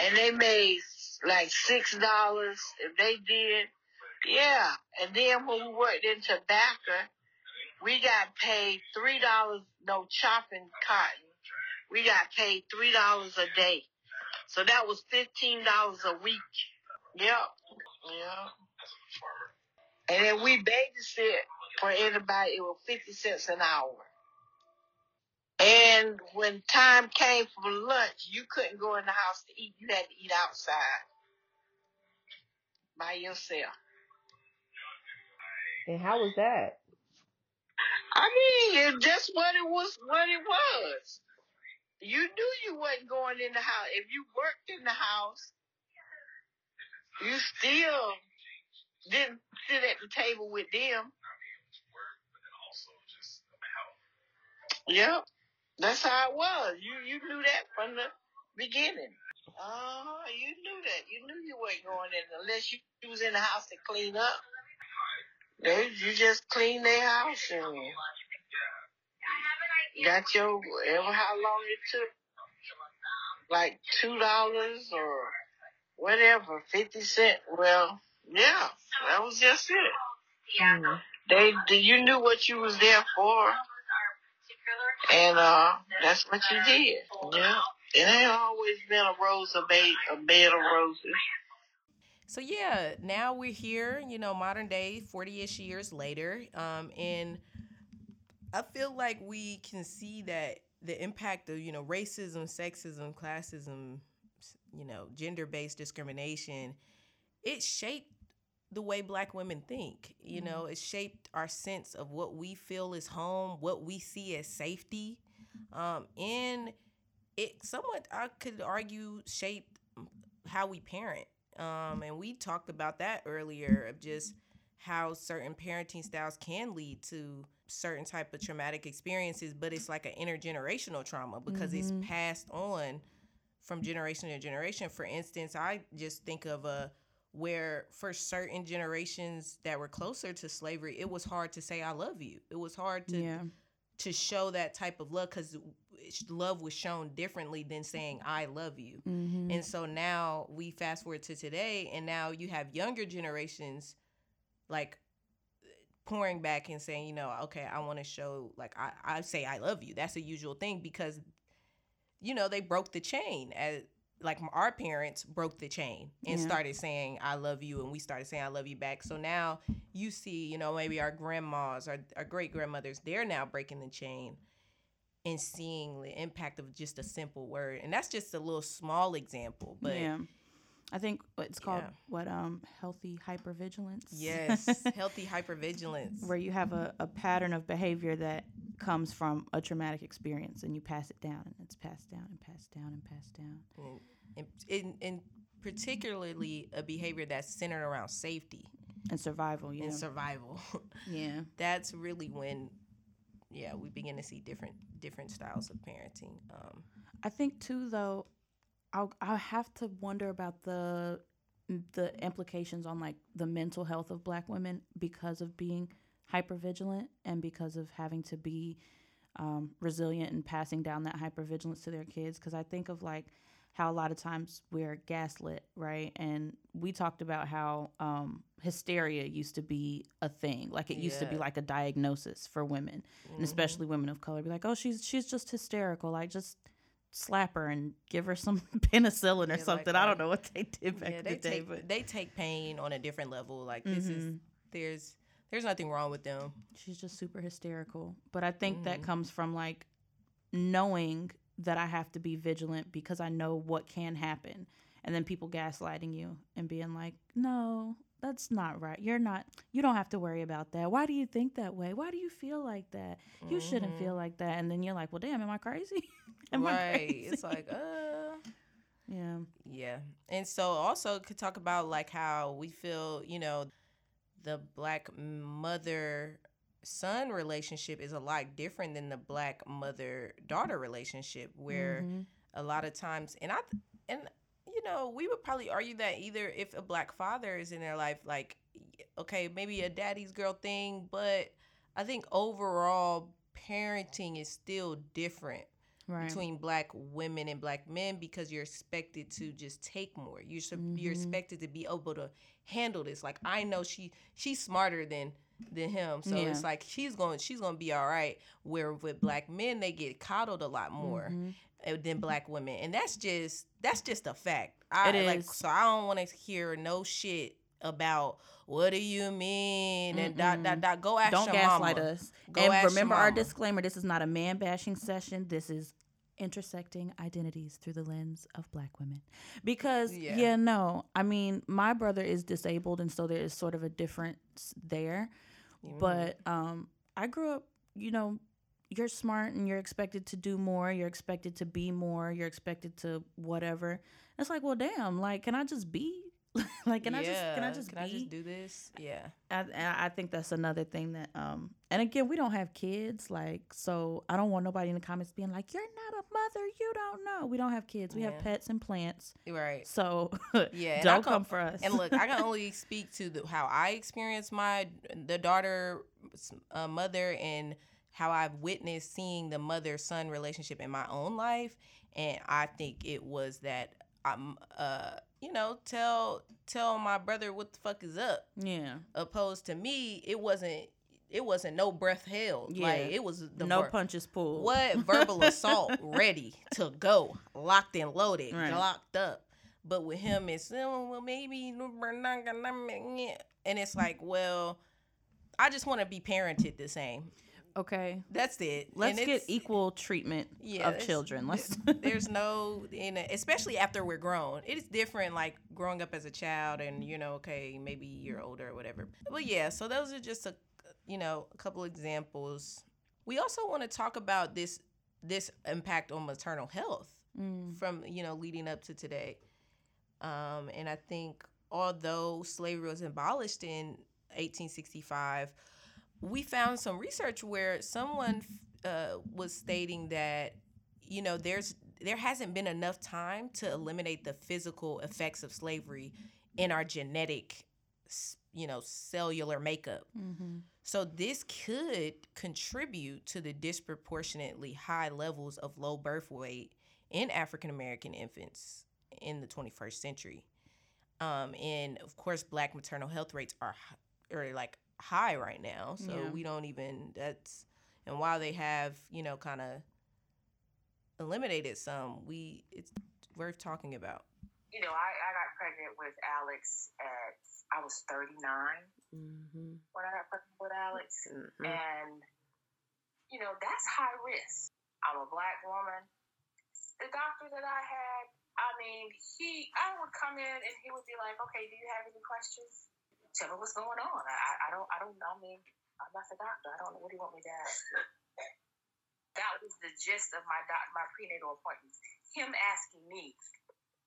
S12: And they made like six dollars if they did. Yeah. And then when we worked in tobacco, we got paid three dollars no chopping cotton. We got paid three dollars a day. So that was fifteen dollars a week. Yep. Yeah. And then we babysit for anybody, it was 50 cents an hour. And when time came for lunch, you couldn't go in the house to eat. You had to eat outside by yourself.
S2: and how was that
S12: I mean, it's just what it was, what it was. You knew you wasn't going in the house. If you worked in the house, you still didn't sit at the table with them. Yep. That's how it was. You you knew that from the beginning. Uh, you knew that. You knew you weren't going in unless you, you was in the house to clean up. They you just clean their house and got your ever how long it took. Like two dollars or whatever, fifty cent. Well, yeah, that was just it. They, they you knew what you was there for. And uh that's what you did. Yeah. It ain't always been a rose a bed a bed of roses.
S2: So yeah, now we're here, you know, modern day, 40-ish years later. Um, and I feel like we can see that the impact of, you know, racism, sexism, classism, you know, gender-based discrimination, it shaped the way black women think. You know, it shaped our sense of what we feel is home, what we see as safety. Um, and it somewhat I could argue shaped how we parent. Um, and we talked about that earlier of just how certain parenting styles can lead to certain type of traumatic experiences, but it's like an intergenerational trauma because it's passed on from generation to generation. For instance, I just think of a where for certain generations that were closer to slavery, it was hard to say I love you. It was hard to
S1: Yeah.
S2: to show that type of love because love was shown differently than saying I love you.
S1: Mm-hmm.
S2: And so now we fast forward to today, and now you have younger generations like pouring back and saying, you know, okay, I want to show, like, I, I say I love you. That's a usual thing because, you know, they broke the chain. As, like our parents broke the chain and
S1: Yeah.
S2: started saying I love you and we started saying I love you back. So now you see, you know, maybe our grandmas, our, our great grandmothers, they're now breaking the chain and seeing the impact of just a simple word. And that's just a little small example, but
S1: yeah. I think it's called
S2: Yeah.
S1: what um healthy hypervigilance.
S2: yes, (laughs) healthy hypervigilance.
S1: where you have a, a pattern of behavior that comes from a traumatic experience and you pass it down and it's passed down and passed down and passed down.
S2: and, and, and, and particularly a behavior that's centered around safety
S1: And survival, yeah.
S2: and survival. (laughs)
S1: yeah.
S2: that's really when, yeah, we begin to see different different styles of parenting. Um,
S1: I think too though I'll I have to wonder about the the implications on like the mental health of black women because of being hypervigilant and because of having to be um, resilient and passing down that hypervigilance to their kids. Because I think of like how a lot of times we're gaslit, right? And we talked about how um, hysteria used to be a thing, like it used to be like a diagnosis for women, and especially women of color. Be like, oh, she's she's just hysterical, like just slap her and give her some (laughs) penicillin or
S2: Yeah, like,
S1: something. I
S2: um,
S1: don't know what they did back
S2: yeah,
S1: in
S2: they
S1: the day,
S2: take
S1: but
S2: they take pain on a different level. Like this is
S1: Mhm.
S2: there's there's nothing wrong with them.
S1: she's just super hysterical. But I think that
S2: Mhm.
S1: comes from like knowing that I have to be vigilant because I know what can happen. And then people gaslighting you and being like, no, that's not right. You're not. You don't have to worry about that. Why do you think that way? Why do you feel like that? You shouldn't
S2: Mhm.
S1: feel like that." And then you're like, "Well, damn, am I crazy? (laughs) am I
S2: right.
S1: crazy?"
S2: It's like, uh
S1: yeah.
S2: Yeah. And so also could talk about like how we feel, you know, the black mother son relationship is a lot different than the black mother daughter relationship where
S1: Mhm.
S2: a lot of times and I and you know, we would probably argue that either if a black father is in their life like okay, maybe a daddy's girl thing, but I think overall parenting is still different
S1: Right.
S2: between black women and black men because you're expected to just take more. You're sup- you're expected to be able to handle this. Like I know she she's smarter than than him, so
S1: Yeah.
S2: it's like she's going she's going to be all right. Where with black men they get coddled a lot more
S1: Mhm.
S2: Uh, than black women, and that's just that's just a fact. I,
S1: It
S2: like so I don't want to hear no shit about what do you mean and dot dot dot. Go ask
S1: Don't
S2: your
S1: gaslight
S2: mama.
S1: us.
S2: Go
S1: and remember our disclaimer: this is not a man bashing session. This is intersecting identities through the lens of black women. Because
S2: Yeah.
S1: yeah, no, I mean, my brother is disabled, and so there is sort of a difference there.
S2: Mhm.
S1: But um, I grew up, you know. You're smart and you're expected to do more. You're expected to be more. You're expected to whatever. It's like, well, damn. Like, can I just be? (laughs) like, can I just can I just
S2: can I just do this? Yeah.
S1: I, I think that's another thing that um and again we don't have kids like so I don't want nobody in the comments being like you're not a mother you don't know we don't have kids we have pets and plants
S2: Right.
S1: so (laughs)
S2: Yeah,
S1: don't
S2: co-
S1: come for us
S2: And look, I can (laughs) only speak to the, how I experienced my the daughter uh, mother and how I've witnessed seeing the mother son relationship in my own life, and I think it was that I'm uh you know tell tell my brother what the fuck is up.
S1: yeah
S2: Opposed to me, it wasn't it wasn't no breath held.
S1: Yeah.
S2: Like it was the
S1: no
S2: ver-
S1: punches pulled
S2: what (laughs) verbal assault ready to go, locked and loaded,
S1: Right.
S2: locked up. But with him, it's oh, well maybe we're not gonna, and it's like, well, I just want to be parented the same.
S1: Okay
S2: That's it.
S1: let's
S2: And
S1: get equal treatment
S2: yeah,
S1: of children let's
S2: There's no, and especially after we're grown, it is different. Like growing up as a child, and you know, okay, maybe you're older or whatever. But yeah, so those are just a, you know, a couple examples. We also want to talk about this this impact on maternal health
S1: Mm.
S2: from you know leading up to today. Um, and I think although slavery was abolished in 1865, we found some research where someone uh, was stating that you know there's there hasn't been enough time to eliminate the physical effects of slavery in our genetic you know cellular makeup
S1: mm-hmm.
S2: so this could contribute to the disproportionately high levels of low birth weight in African American infants in the 21st century. Um, and of course, Black maternal health rates are are like high right now. So
S1: Yeah.
S2: we don't even that's and while they have you know kind of eliminated some, we it's worth talking about.
S5: You know, I, I got pregnant with Alex at I was 39
S6: Mm-hmm.
S5: when I got pregnant with Alex,
S6: Mm-hmm.
S5: and you know that's high risk. I'm a black woman. The doctor that I had, I mean, he, I would come in and he would be like, "Okay, do you have any questions? Tell me what's going on. I, I- don't, I don't. I mean, I'm not the doctor. I don't know. What do you want me to ask?" you?" That was the gist of my doc, my prenatal appointments. Him asking me,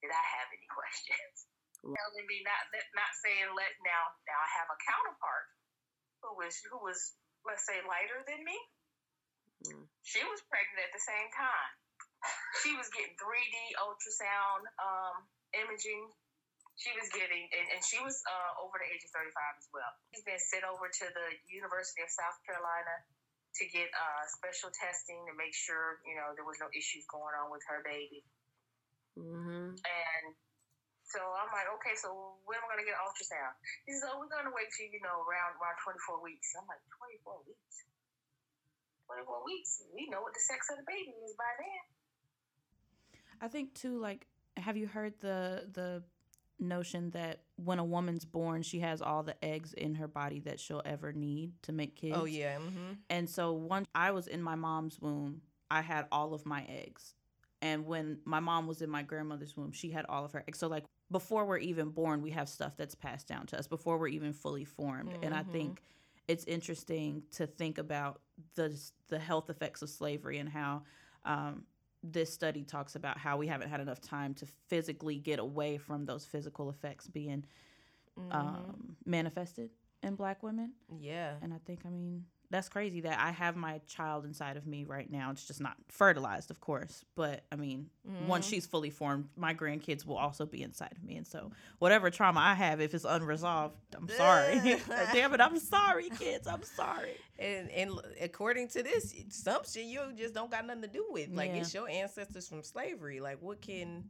S5: "Did I have any questions?" Telling me not, not saying let now. Now I have a counterpart who was who was let's say lighter than me.
S6: Mm.
S5: She was pregnant at the same time. She was getting 3D ultrasound um, imaging. She was getting, and, and she was uh, over the age of 35 as well. She's been sent over to the University of South Carolina to get uh, special testing to make sure, you know, there was no issues going on with her baby.
S6: Mm-hmm.
S5: And so I'm like, okay, so when am I going to get an ultrasound? He says, oh, we're going to wait till, you know, around, around 24 weeks. I'm like, 24 weeks? 24 weeks? We know what the sex of the baby is by then.
S1: I think too like have you heard the the notion that when a woman's born she has all the eggs in her body that she'll ever need to make kids
S2: Oh yeah, mm-hmm.
S1: And so once I was in my mom's womb, I had all of my eggs. And when my mom was in my grandmother's womb, she had all of her eggs. So like before we're even born, we have stuff that's passed down to us before we're even fully formed. And I think it's interesting to think about the the health effects of slavery and how um, this study talks about how we haven't had enough time to physically get away from those physical effects being
S2: Mhm.
S1: um, manifested in Black women.
S2: yeah.
S1: And I think, I mean, that's crazy that I have my child inside of me right now. It's just not fertilized, of course. But I mean, once
S2: Mhm.
S1: she's fully formed, my grandkids will also be inside of me. And so, whatever trauma I have, if it's unresolved, I'm sorry. (laughs) Damn it, I'm sorry, kids. I'm sorry.
S2: And and according to this, assumption, you just don't got nothing to do with. Like
S1: Yeah.
S2: it's your ancestors from slavery. Like what can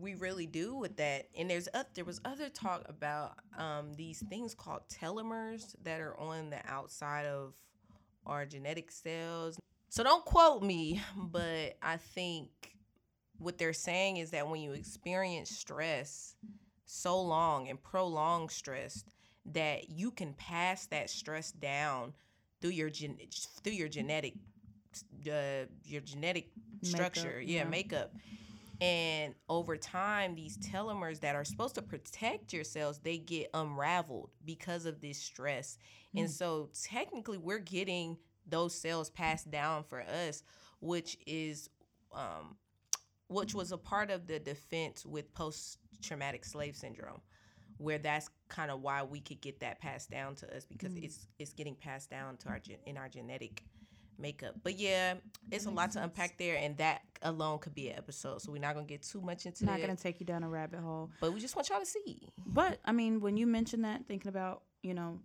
S2: we really do with that? And there's uh, there was other talk about um, these things called telomeres that are on the outside of our genetic cells. So don't quote me, (laughs) but I think what they're saying is that when you experience stress so long and prolonged stress that you can pass that stress down through your gen- through your genetic uh, your genetic structure
S1: Makeup,
S2: yeah,
S1: yeah.
S2: makeup and over time these telomeres that are supposed to protect your cells they get unraveled because of this stress and
S1: Mm.
S2: so technically we're getting those cells passed down for us which is um which was a part of the defense with post traumatic slave syndrome where that's kind of why we could get that passed down to us because
S1: Mm.
S2: it's it's getting passed down to our gen- in our genetic makeup. But yeah, it's a lot to unpack there, and that alone could be an episode. So we're not gonna get too much into it.
S1: Not to take you down a rabbit hole.
S2: but we just want y'all to see.
S1: But I mean, when you mention that, thinking about you know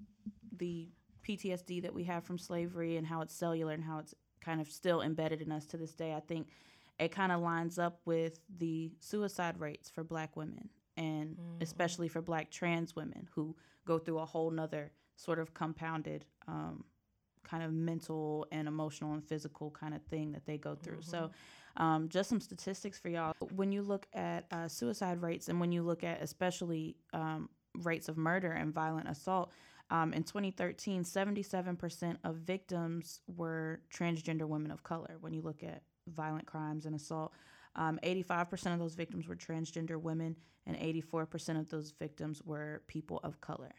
S1: the PTSD that we have from slavery and how it's cellular and how it's kind of still embedded in us to this day, I think it kind of lines up with the suicide rates for Black women and especially for Black trans women who go through a whole nother sort of compounded um, kind of mental and emotional and physical kind of thing that they go through. So, um, just some statistics for y'all. When you look at uh, suicide rates and when you look at especially um, rates of murder and violent assault, um, in 2013, 77% of victims were transgender women of color. When you look at violent crimes and assault, um, 85% of those victims were transgender women, and 84% of those victims were people of color.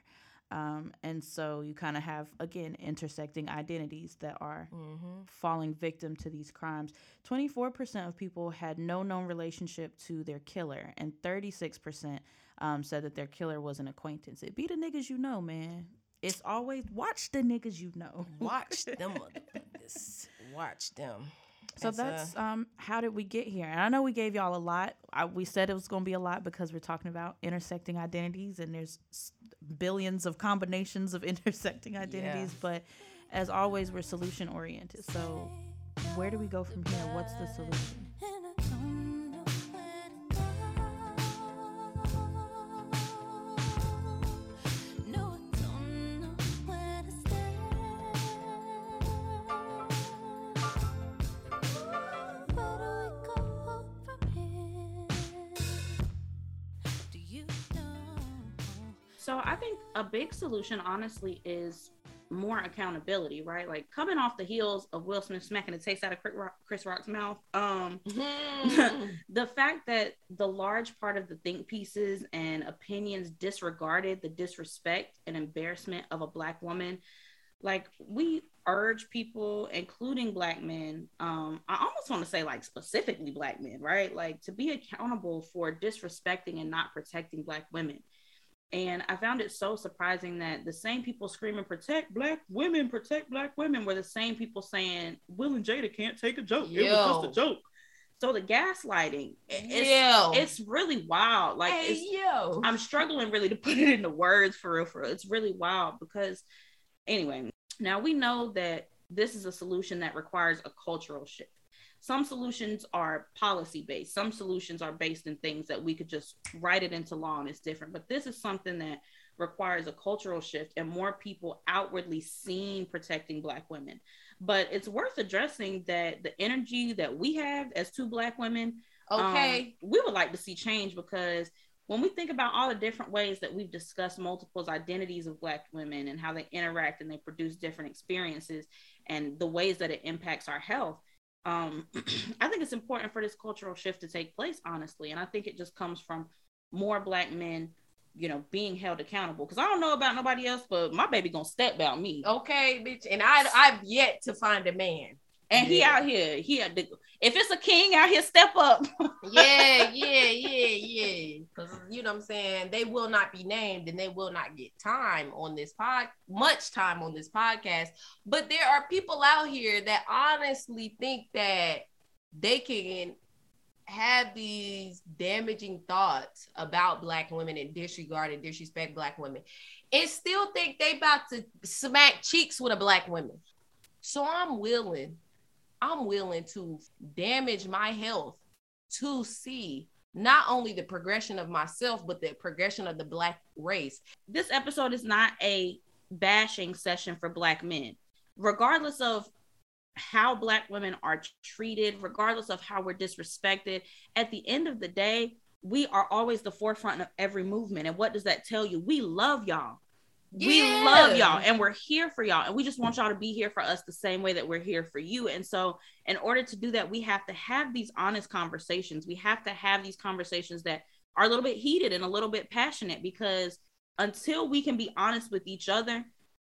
S1: Um, and so you kind of have, again, intersecting identities that are
S2: Mm-hmm.
S1: falling victim to these crimes. 24% of people had no known relationship to their killer, and 36% um, said that their killer was an acquaintance. It be the niggas you know, man. It's always watch the niggas you know.
S2: Watch (laughs) them, motherfuckers. Watch them.
S1: So
S2: It's, uh,
S1: that's um, how did we get here? And I know we gave y'all a lot. I, we said it was going to be a lot because we're talking about intersecting identities, and there's billions of combinations of (laughs) intersecting identities. But as always, we're solution oriented. So where do we go from here? What's the solution?
S11: A big solution, honestly, is more accountability, right? Like coming off the heels of Will Smith smacking the taste out of Chris Rock's mouth. Um, (laughs) the fact that the large part of the think pieces and opinions disregarded the disrespect and embarrassment of a black woman like we urge people including black men um i almost want to say like specifically black men right like to be accountable for disrespecting and not protecting black women and i found it so surprising that the same people screaming protect black women protect black women were the same people saying will and jada can't take a joke it was just a joke so the gaslighting it's,
S2: Yo.
S11: it's really wild like
S2: Hey,
S11: it's,
S2: yo.
S11: I'm struggling really to put it into words for real, for real. It's really wild because, anyway, now we know that this is a solution that requires a cultural shift. Some solutions are policy based, some solutions are based in things that we could just write it into law and it's different. But this is something that requires a cultural shift and more people outwardly seen protecting Black women. But it's worth addressing that the energy that we have as two Black women
S2: Okay.
S11: um, we would like to see change because when we think about all the different ways that we've discussed multiples identities of black women and how they interact and they produce different experiences and the ways that it impacts our health um, (clears throat) i think it's important for this cultural shift to take place honestly and i think it just comes from more black men you know being held accountable because i don't know about nobody else but my baby gonna step about me
S2: Okay, bitch. And I I've yet to find a man.
S11: And he out here he if it's a king out here step up (laughs)
S2: yeah, yeah, yeah, yeah. Because you know what I'm saying, they will not be named and they will not get time on this pod, much time on this podcast. But there are people out here that honestly think that they can have these damaging thoughts about black women and disregard and disrespect black women and still think they about to smack cheeks with a black woman. So I'm willing, I'm willing to damage my health to see not only the progression of myself, but the progression of the black race.
S11: this episode is not a bashing session for black men. Regardless of how black women are treated regardless of how we're disrespected at the end of the day we are always the forefront of every movement. And what does that tell you? We love y'all we love y'all and we're here for y'all and we just want y'all to be here for us the same way that we're here for you. And so in order to do that we have to have these honest conversations. We have to have these conversations that are a little bit heated and a little bit passionate because until we can be honest with each other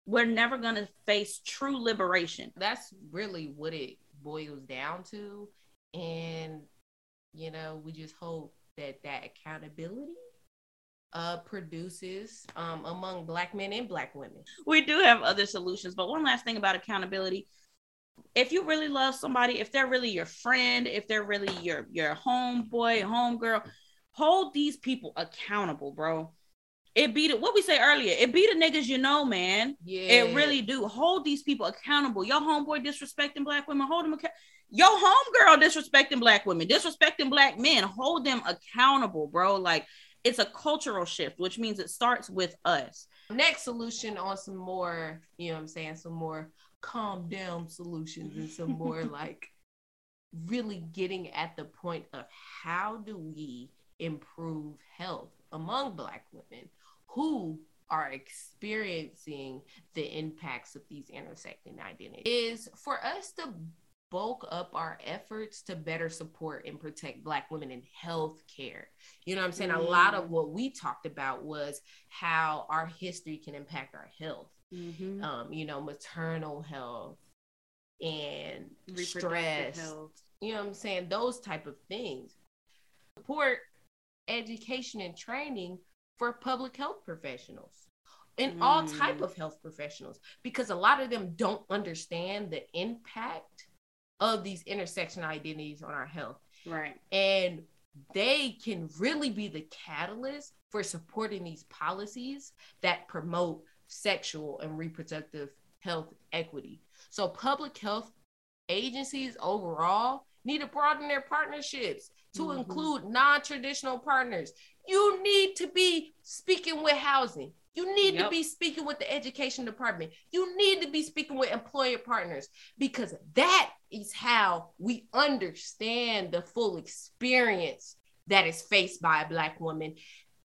S11: we're never going to face true liberation.
S2: That's really what it boils down to. And, you know, we just hope that that accountability uh, produces um, among black men and black women.
S11: we do have other solutions but one last thing about accountability. If you really love somebody if they're really your friend if they're really your your homeboy homegirl hold these people accountable bro. It be the what we say earlier it be the niggas you know man.
S2: Yeah.
S11: it really do. Hold these people accountable. Your homeboy disrespecting black women hold them accountable your homegirl disrespecting black women disrespecting black men hold them accountable bro. Like it's a cultural shift which means it starts with us.
S2: Next solution on some more, you know what I'm saying, some more calm down solutions and some more (laughs) like really getting at the point of how do we improve health among black women who are experiencing the impacts of these intersecting identities. Is for us to bulk up our efforts to better support and protect black women in health care you know what i'm saying a lot of what we talked about was how our history can impact our health um, you know, maternal health and stress.
S11: health.
S2: You know what I'm saying? Those type of things. Support education and training for public health professionals and all type
S11: Mm.
S2: of health professionals because a lot of them don't understand the impact of these intersection identities on our health
S11: right
S2: and they can really be the catalyst for supporting these policies that promote sexual and reproductive health equity. So, public health agencies overall need to broaden their partnerships to
S11: Mhm.
S2: include non traditional partners. You need to be speaking with housing. You need to be speaking with the education department. You need to be speaking with employer partners because that is how we understand the full experience that is faced by a Black woman,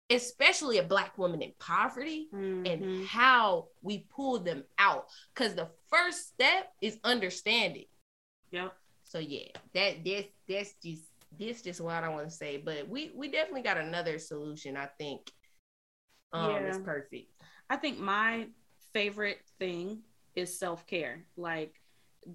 S2: especially a Black woman in poverty,
S11: Mm-hmm.
S2: and how we pull them out. Because the first step is understanding.
S11: Yep.
S2: So yeah, that this that's just this just what I want to say. But we we definitely got another solution. I think. Um, it's perfect.
S11: I think my favorite thing is self care. Like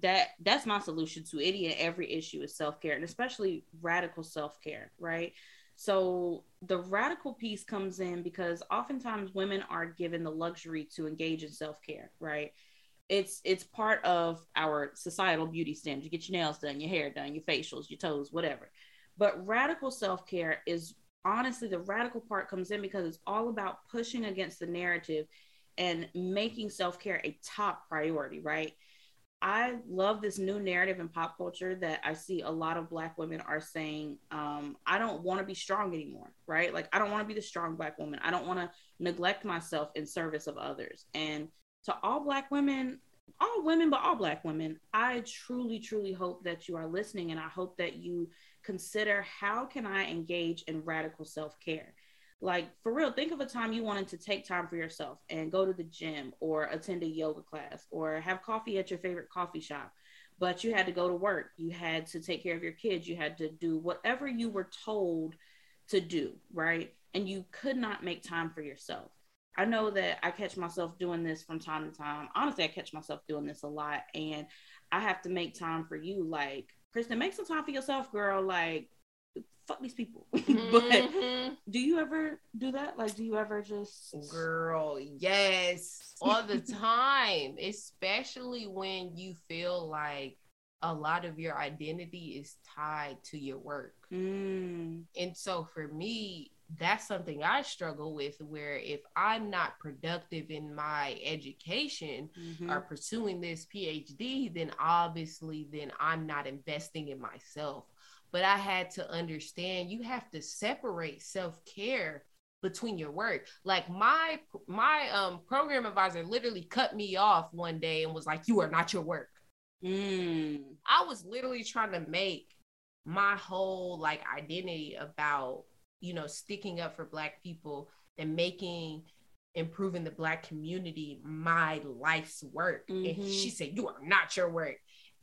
S11: that that's my solution to any and every issue is self care, and especially radical self care, right? So the radical piece comes in because oftentimes women are given the luxury to engage in self care, right? It's it's part of our societal beauty standards. You get your nails done, your hair done, your facials, your toes, whatever. But radical self care is honestly the radical part comes in because it's all about pushing against the narrative and making self-care a top priority right i love this new narrative in pop culture that i see a lot of black women are saying um, i don't want to be strong anymore right? Like i don't want to be the strong black woman. I don't want to neglect myself in service of others. And to all black women all women but all black women i truly truly hope that you are listening and i hope that you consider how can I engage in radical self-care? Like for real, think of a time you wanted to take time for yourself and go to the gym or attend a yoga class or have coffee at your favorite coffee shop. But you had to go to work, you had to take care of your kids, you had to do whatever you were told to do, right? and you could not make time for yourself. I know that I catch myself doing this from time to time. Honestly, I catch myself doing this a lot, and I have to make time for you. Like, Kristen, make some time for yourself, girl. Like, fuck these people. (laughs) but
S2: Mhm.
S11: do you ever do that? Like, do you ever just
S2: Girl, yes, all the (laughs) time, especially when you feel like a lot of your identity is tied to your work.
S11: Mm,
S2: And so for me, that's something I struggle with where if I'm not productive in my education
S11: mhm.
S2: or pursuing this PhD, then obviously then I'm not investing in myself. But I had to understand you have to separate self-care between your work. Like my my um program advisor literally cut me off one day and was like, "You are not your work."
S11: Mm,
S2: I was literally trying to make my whole like identity about, you know, sticking up for black people and making improving the black community my life's work. And
S11: Mhm.
S2: she said, You are not your work.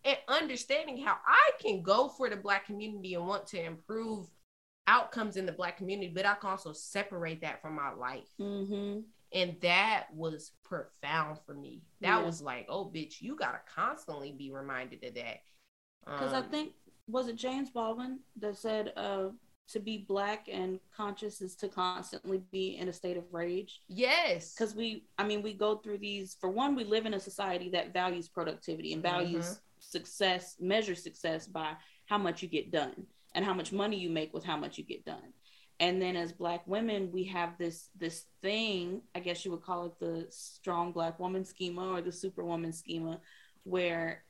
S2: And understanding how I can go for the black community and want to improve outcomes in the black community, but I can also separate that from my life.
S11: mm-hmm.
S2: And that was profound for me. That
S11: Yeah.
S2: was like, oh, bitch, you gotta constantly be reminded of that.
S11: Because I
S2: Um,
S11: think was it James Baldwin that said, uh, "To be black and conscious is to constantly be in a state of rage."
S2: yes,
S11: Because we, I mean, we go through these. For one, we live in a society that values productivity and values
S2: Mhm.
S11: Success, measure success by how much you get done and how much money you make with how much you get done. And then as black women, we have this this thing, I guess you would call it the strong black woman schema or the superwoman schema, where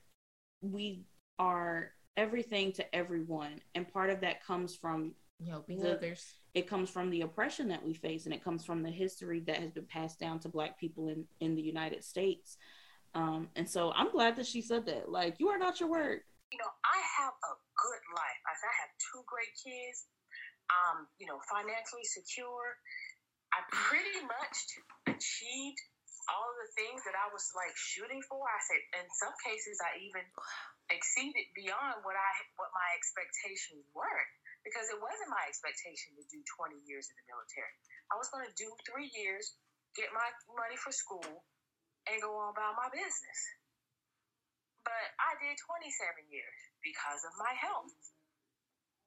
S11: we are everything to everyone. And part of that comes from
S2: helping
S11: the-
S2: others.
S11: it comes from the oppression that we face and it comes from the history that has been passed down to black people in in the united states um and so i'm glad that she said that like you are not your word
S5: you know, I have a good life. I have two great kids. Um, you know, financially secure. I pretty much achieved all the things that I was like shooting for. I said in some cases I even exceeded beyond what I what my expectations were because it wasn't my expectation to do 20 years in the military. I was going to do 3 years, get my money for school and go on about my business. But I did 27 years because of my health.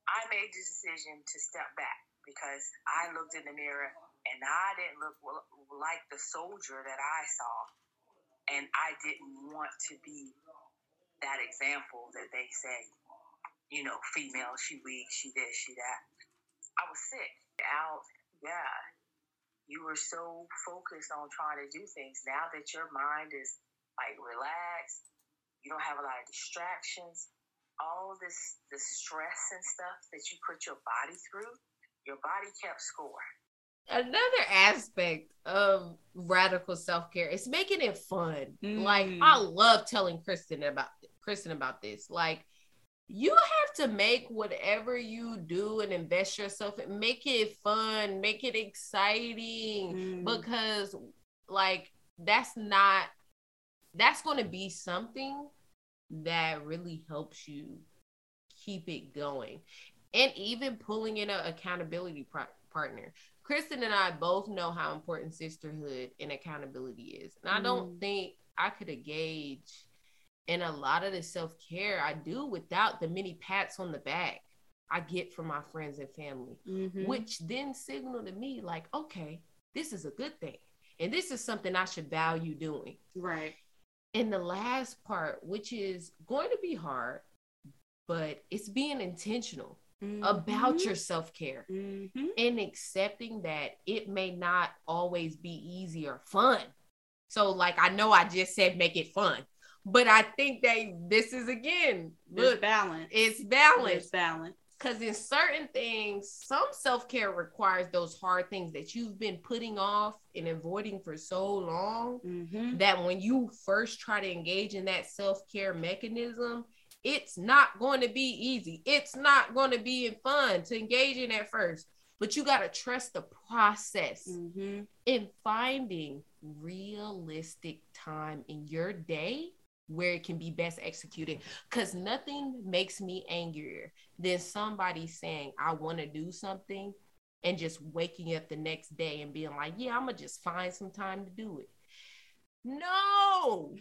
S5: I made the decision to step back because I looked in the mirror and I didn't look like the soldier that I saw. And I didn't want to be that example that they say, you know, female, she weak, she this, she that. I was sick. Out, yeah. You were so focused on trying to do things. Now that your mind is like relaxed, you don't have a lot of distractions, all this the stress and stuff that you put your body through, your body kept score.
S2: Another aspect of radical self care is making it fun. Like
S11: Mm.
S2: I love telling Kristen about Kristen about this. Like you have to make whatever you do and invest yourself in, make it fun, make it exciting
S11: Mm.
S2: because like that's not that's going to be something that really helps you keep it going and even pulling in an accountability pro- partner kristen and i both know how important sisterhood and accountability is and i don't
S11: Mm.
S2: think i could engage in a lot of the self-care i do without the many pats on the back i get from my friends and family
S11: Mhm.
S2: which then signal to me like okay this is a good thing and this is something i should value doing
S11: right
S2: and the last part which is going to be hard but it's being intentional about
S11: Mhm.
S2: your self-care
S11: Mhm.
S2: and accepting that it may not always be easy or fun so like i know i just said make it fun but i think that this is again look
S11: balance
S2: it's balance
S11: There's balance
S2: because in certain things, some self care requires those hard things that you've been putting off and avoiding for so long
S11: Mhm.
S2: that when you first try to engage in that self care mechanism, it's not going to be easy. It's not going to be fun to engage in at first, but you got to trust the process
S11: Mhm.
S2: in finding realistic time in your day where it can be best executed because nothing makes me angrier than somebody saying i want to do something and just waking up the next day and being like, yeah, I'm gonna just find some time to do it. No,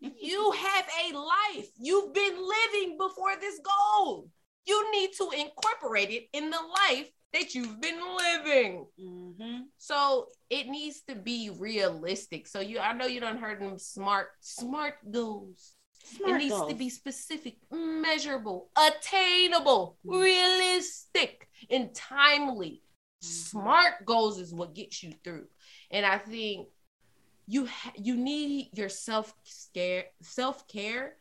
S2: you (laughs) have a life. You've been living before this goal. You need to incorporate it in the life that you've been living.
S11: Mm-hmm.
S2: So it needs to be realistic. So you, I know you don't heard them smart, smart goals.
S11: Smart
S2: it needs
S11: goals.
S2: to be specific, measurable, attainable, realistic, and timely. Smart goals is what gets you through. And I think you ha- you need your self care self care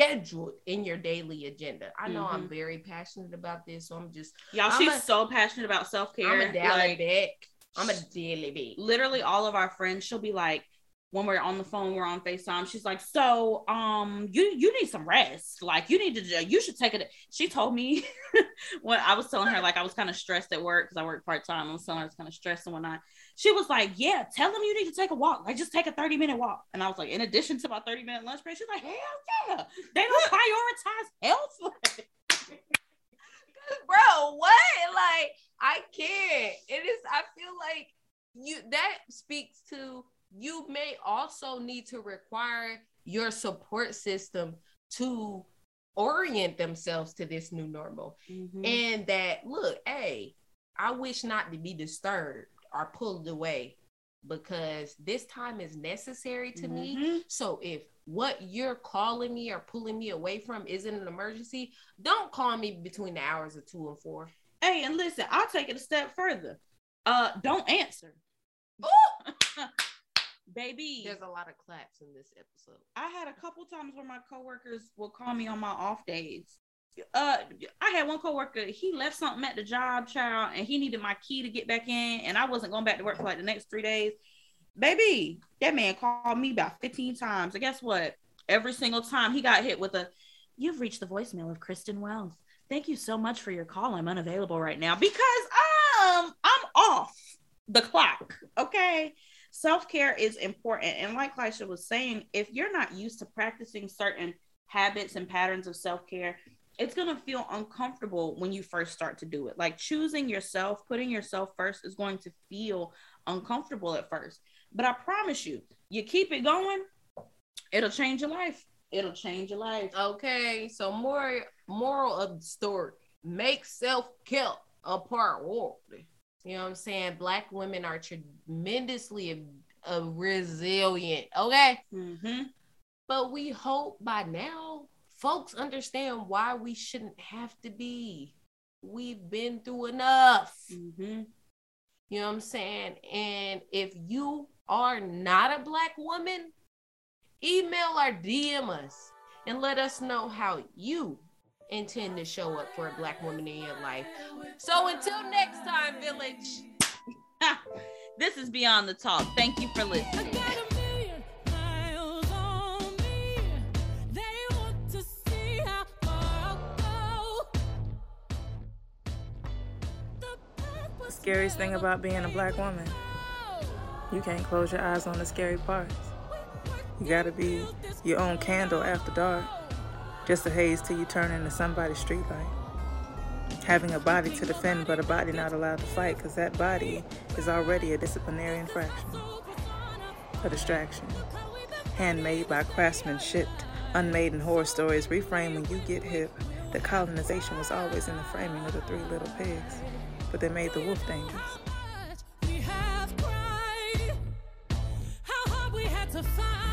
S2: scheduled in your daily agenda. I know I'm
S11: Mhm.
S2: very passionate about this, so I'm just
S11: Y'all,
S2: I'm
S11: she's
S2: a-
S11: so passionate about self care.
S2: I'm a daily back. I'm a daily back.
S11: literally all of our friends, she'll be like, when we're on the phone, we're on FaceTime. She's like, so um, you you need some rest. Like you need to you should take it. She told me (laughs) when I was telling her like I was kind of stressed at work because I work part time. I was telling her I was kind of stressed and whatnot. She was like, yeah, tell them you need to take a walk. Like just take a 30 minute walk. And I was like, in addition to my 30 minute lunch break, she's like, hell yeah. They don't prioritize health. (laughs) (laughs)
S2: bro, what? Like, I can't. It is, I feel like you that speaks to you may also need to require your support system to orient themselves to this new normal.
S11: Mm-hmm.
S2: And that look, hey, I wish not to be disturbed or pulled away because this time is necessary to me.
S11: Mhm.
S2: So if what you're calling me or pulling me away from isn't an emergency, don't call me between the hours of two and four.
S11: Hey, and listen, I'll take it a step further. Uh, don't answer. (laughs) Baby.
S2: There's a lot of claps in this episode.
S11: I had a couple times where my coworkers will call me on my off days. Uh, I had one coworker. He left something at the job, child, and he needed my key to get back in, and I wasn't going back to work for like the next three days. Baby, that man called me about fifteen times, and guess what? Every single time he got hit with a, "You've reached the voicemail of Kristen Wells. Thank you so much for your call. I'm unavailable right now because um I'm off the clock. Okay." Self care is important. And like Lisha was saying, if you're not used to practicing certain habits and patterns of self care, it's going to feel uncomfortable when you first start to do it. Like choosing yourself, putting yourself first is going to feel uncomfortable at first. But I promise you, you keep it going, it'll change your life. It'll change your life.
S2: Okay, so more moral of the story: make self care a priority. You know what I'm saying? Black women are tremendously uh, resilient. Okay,
S11: Mm-hmm.
S2: but we hope by now folks understand why we shouldn't have to be. We've been through enough.
S11: Mm-hmm.
S2: You know what I'm saying? And if you are not a black woman, email or DM us and let us know how you intend to show up for a black woman in your life. So until next time, village. (laughs)
S11: this is Beyond the Talk. Thank you for listening.
S13: Scariest thing about being a black woman, you can't close your eyes on the scary parts. You gotta be your own candle after dark, just a haze till you turn into somebody's streetlight. Having a body to defend, but a body not allowed to fight, because that body is already a disciplinary infraction. A distraction. Handmade by craftsmen shipped, unmade in horror stories, reframed when you get hip. The colonization was always in the framing of the three little pigs, but they made the wolf dangerous. We have cried, how hard we had to fight.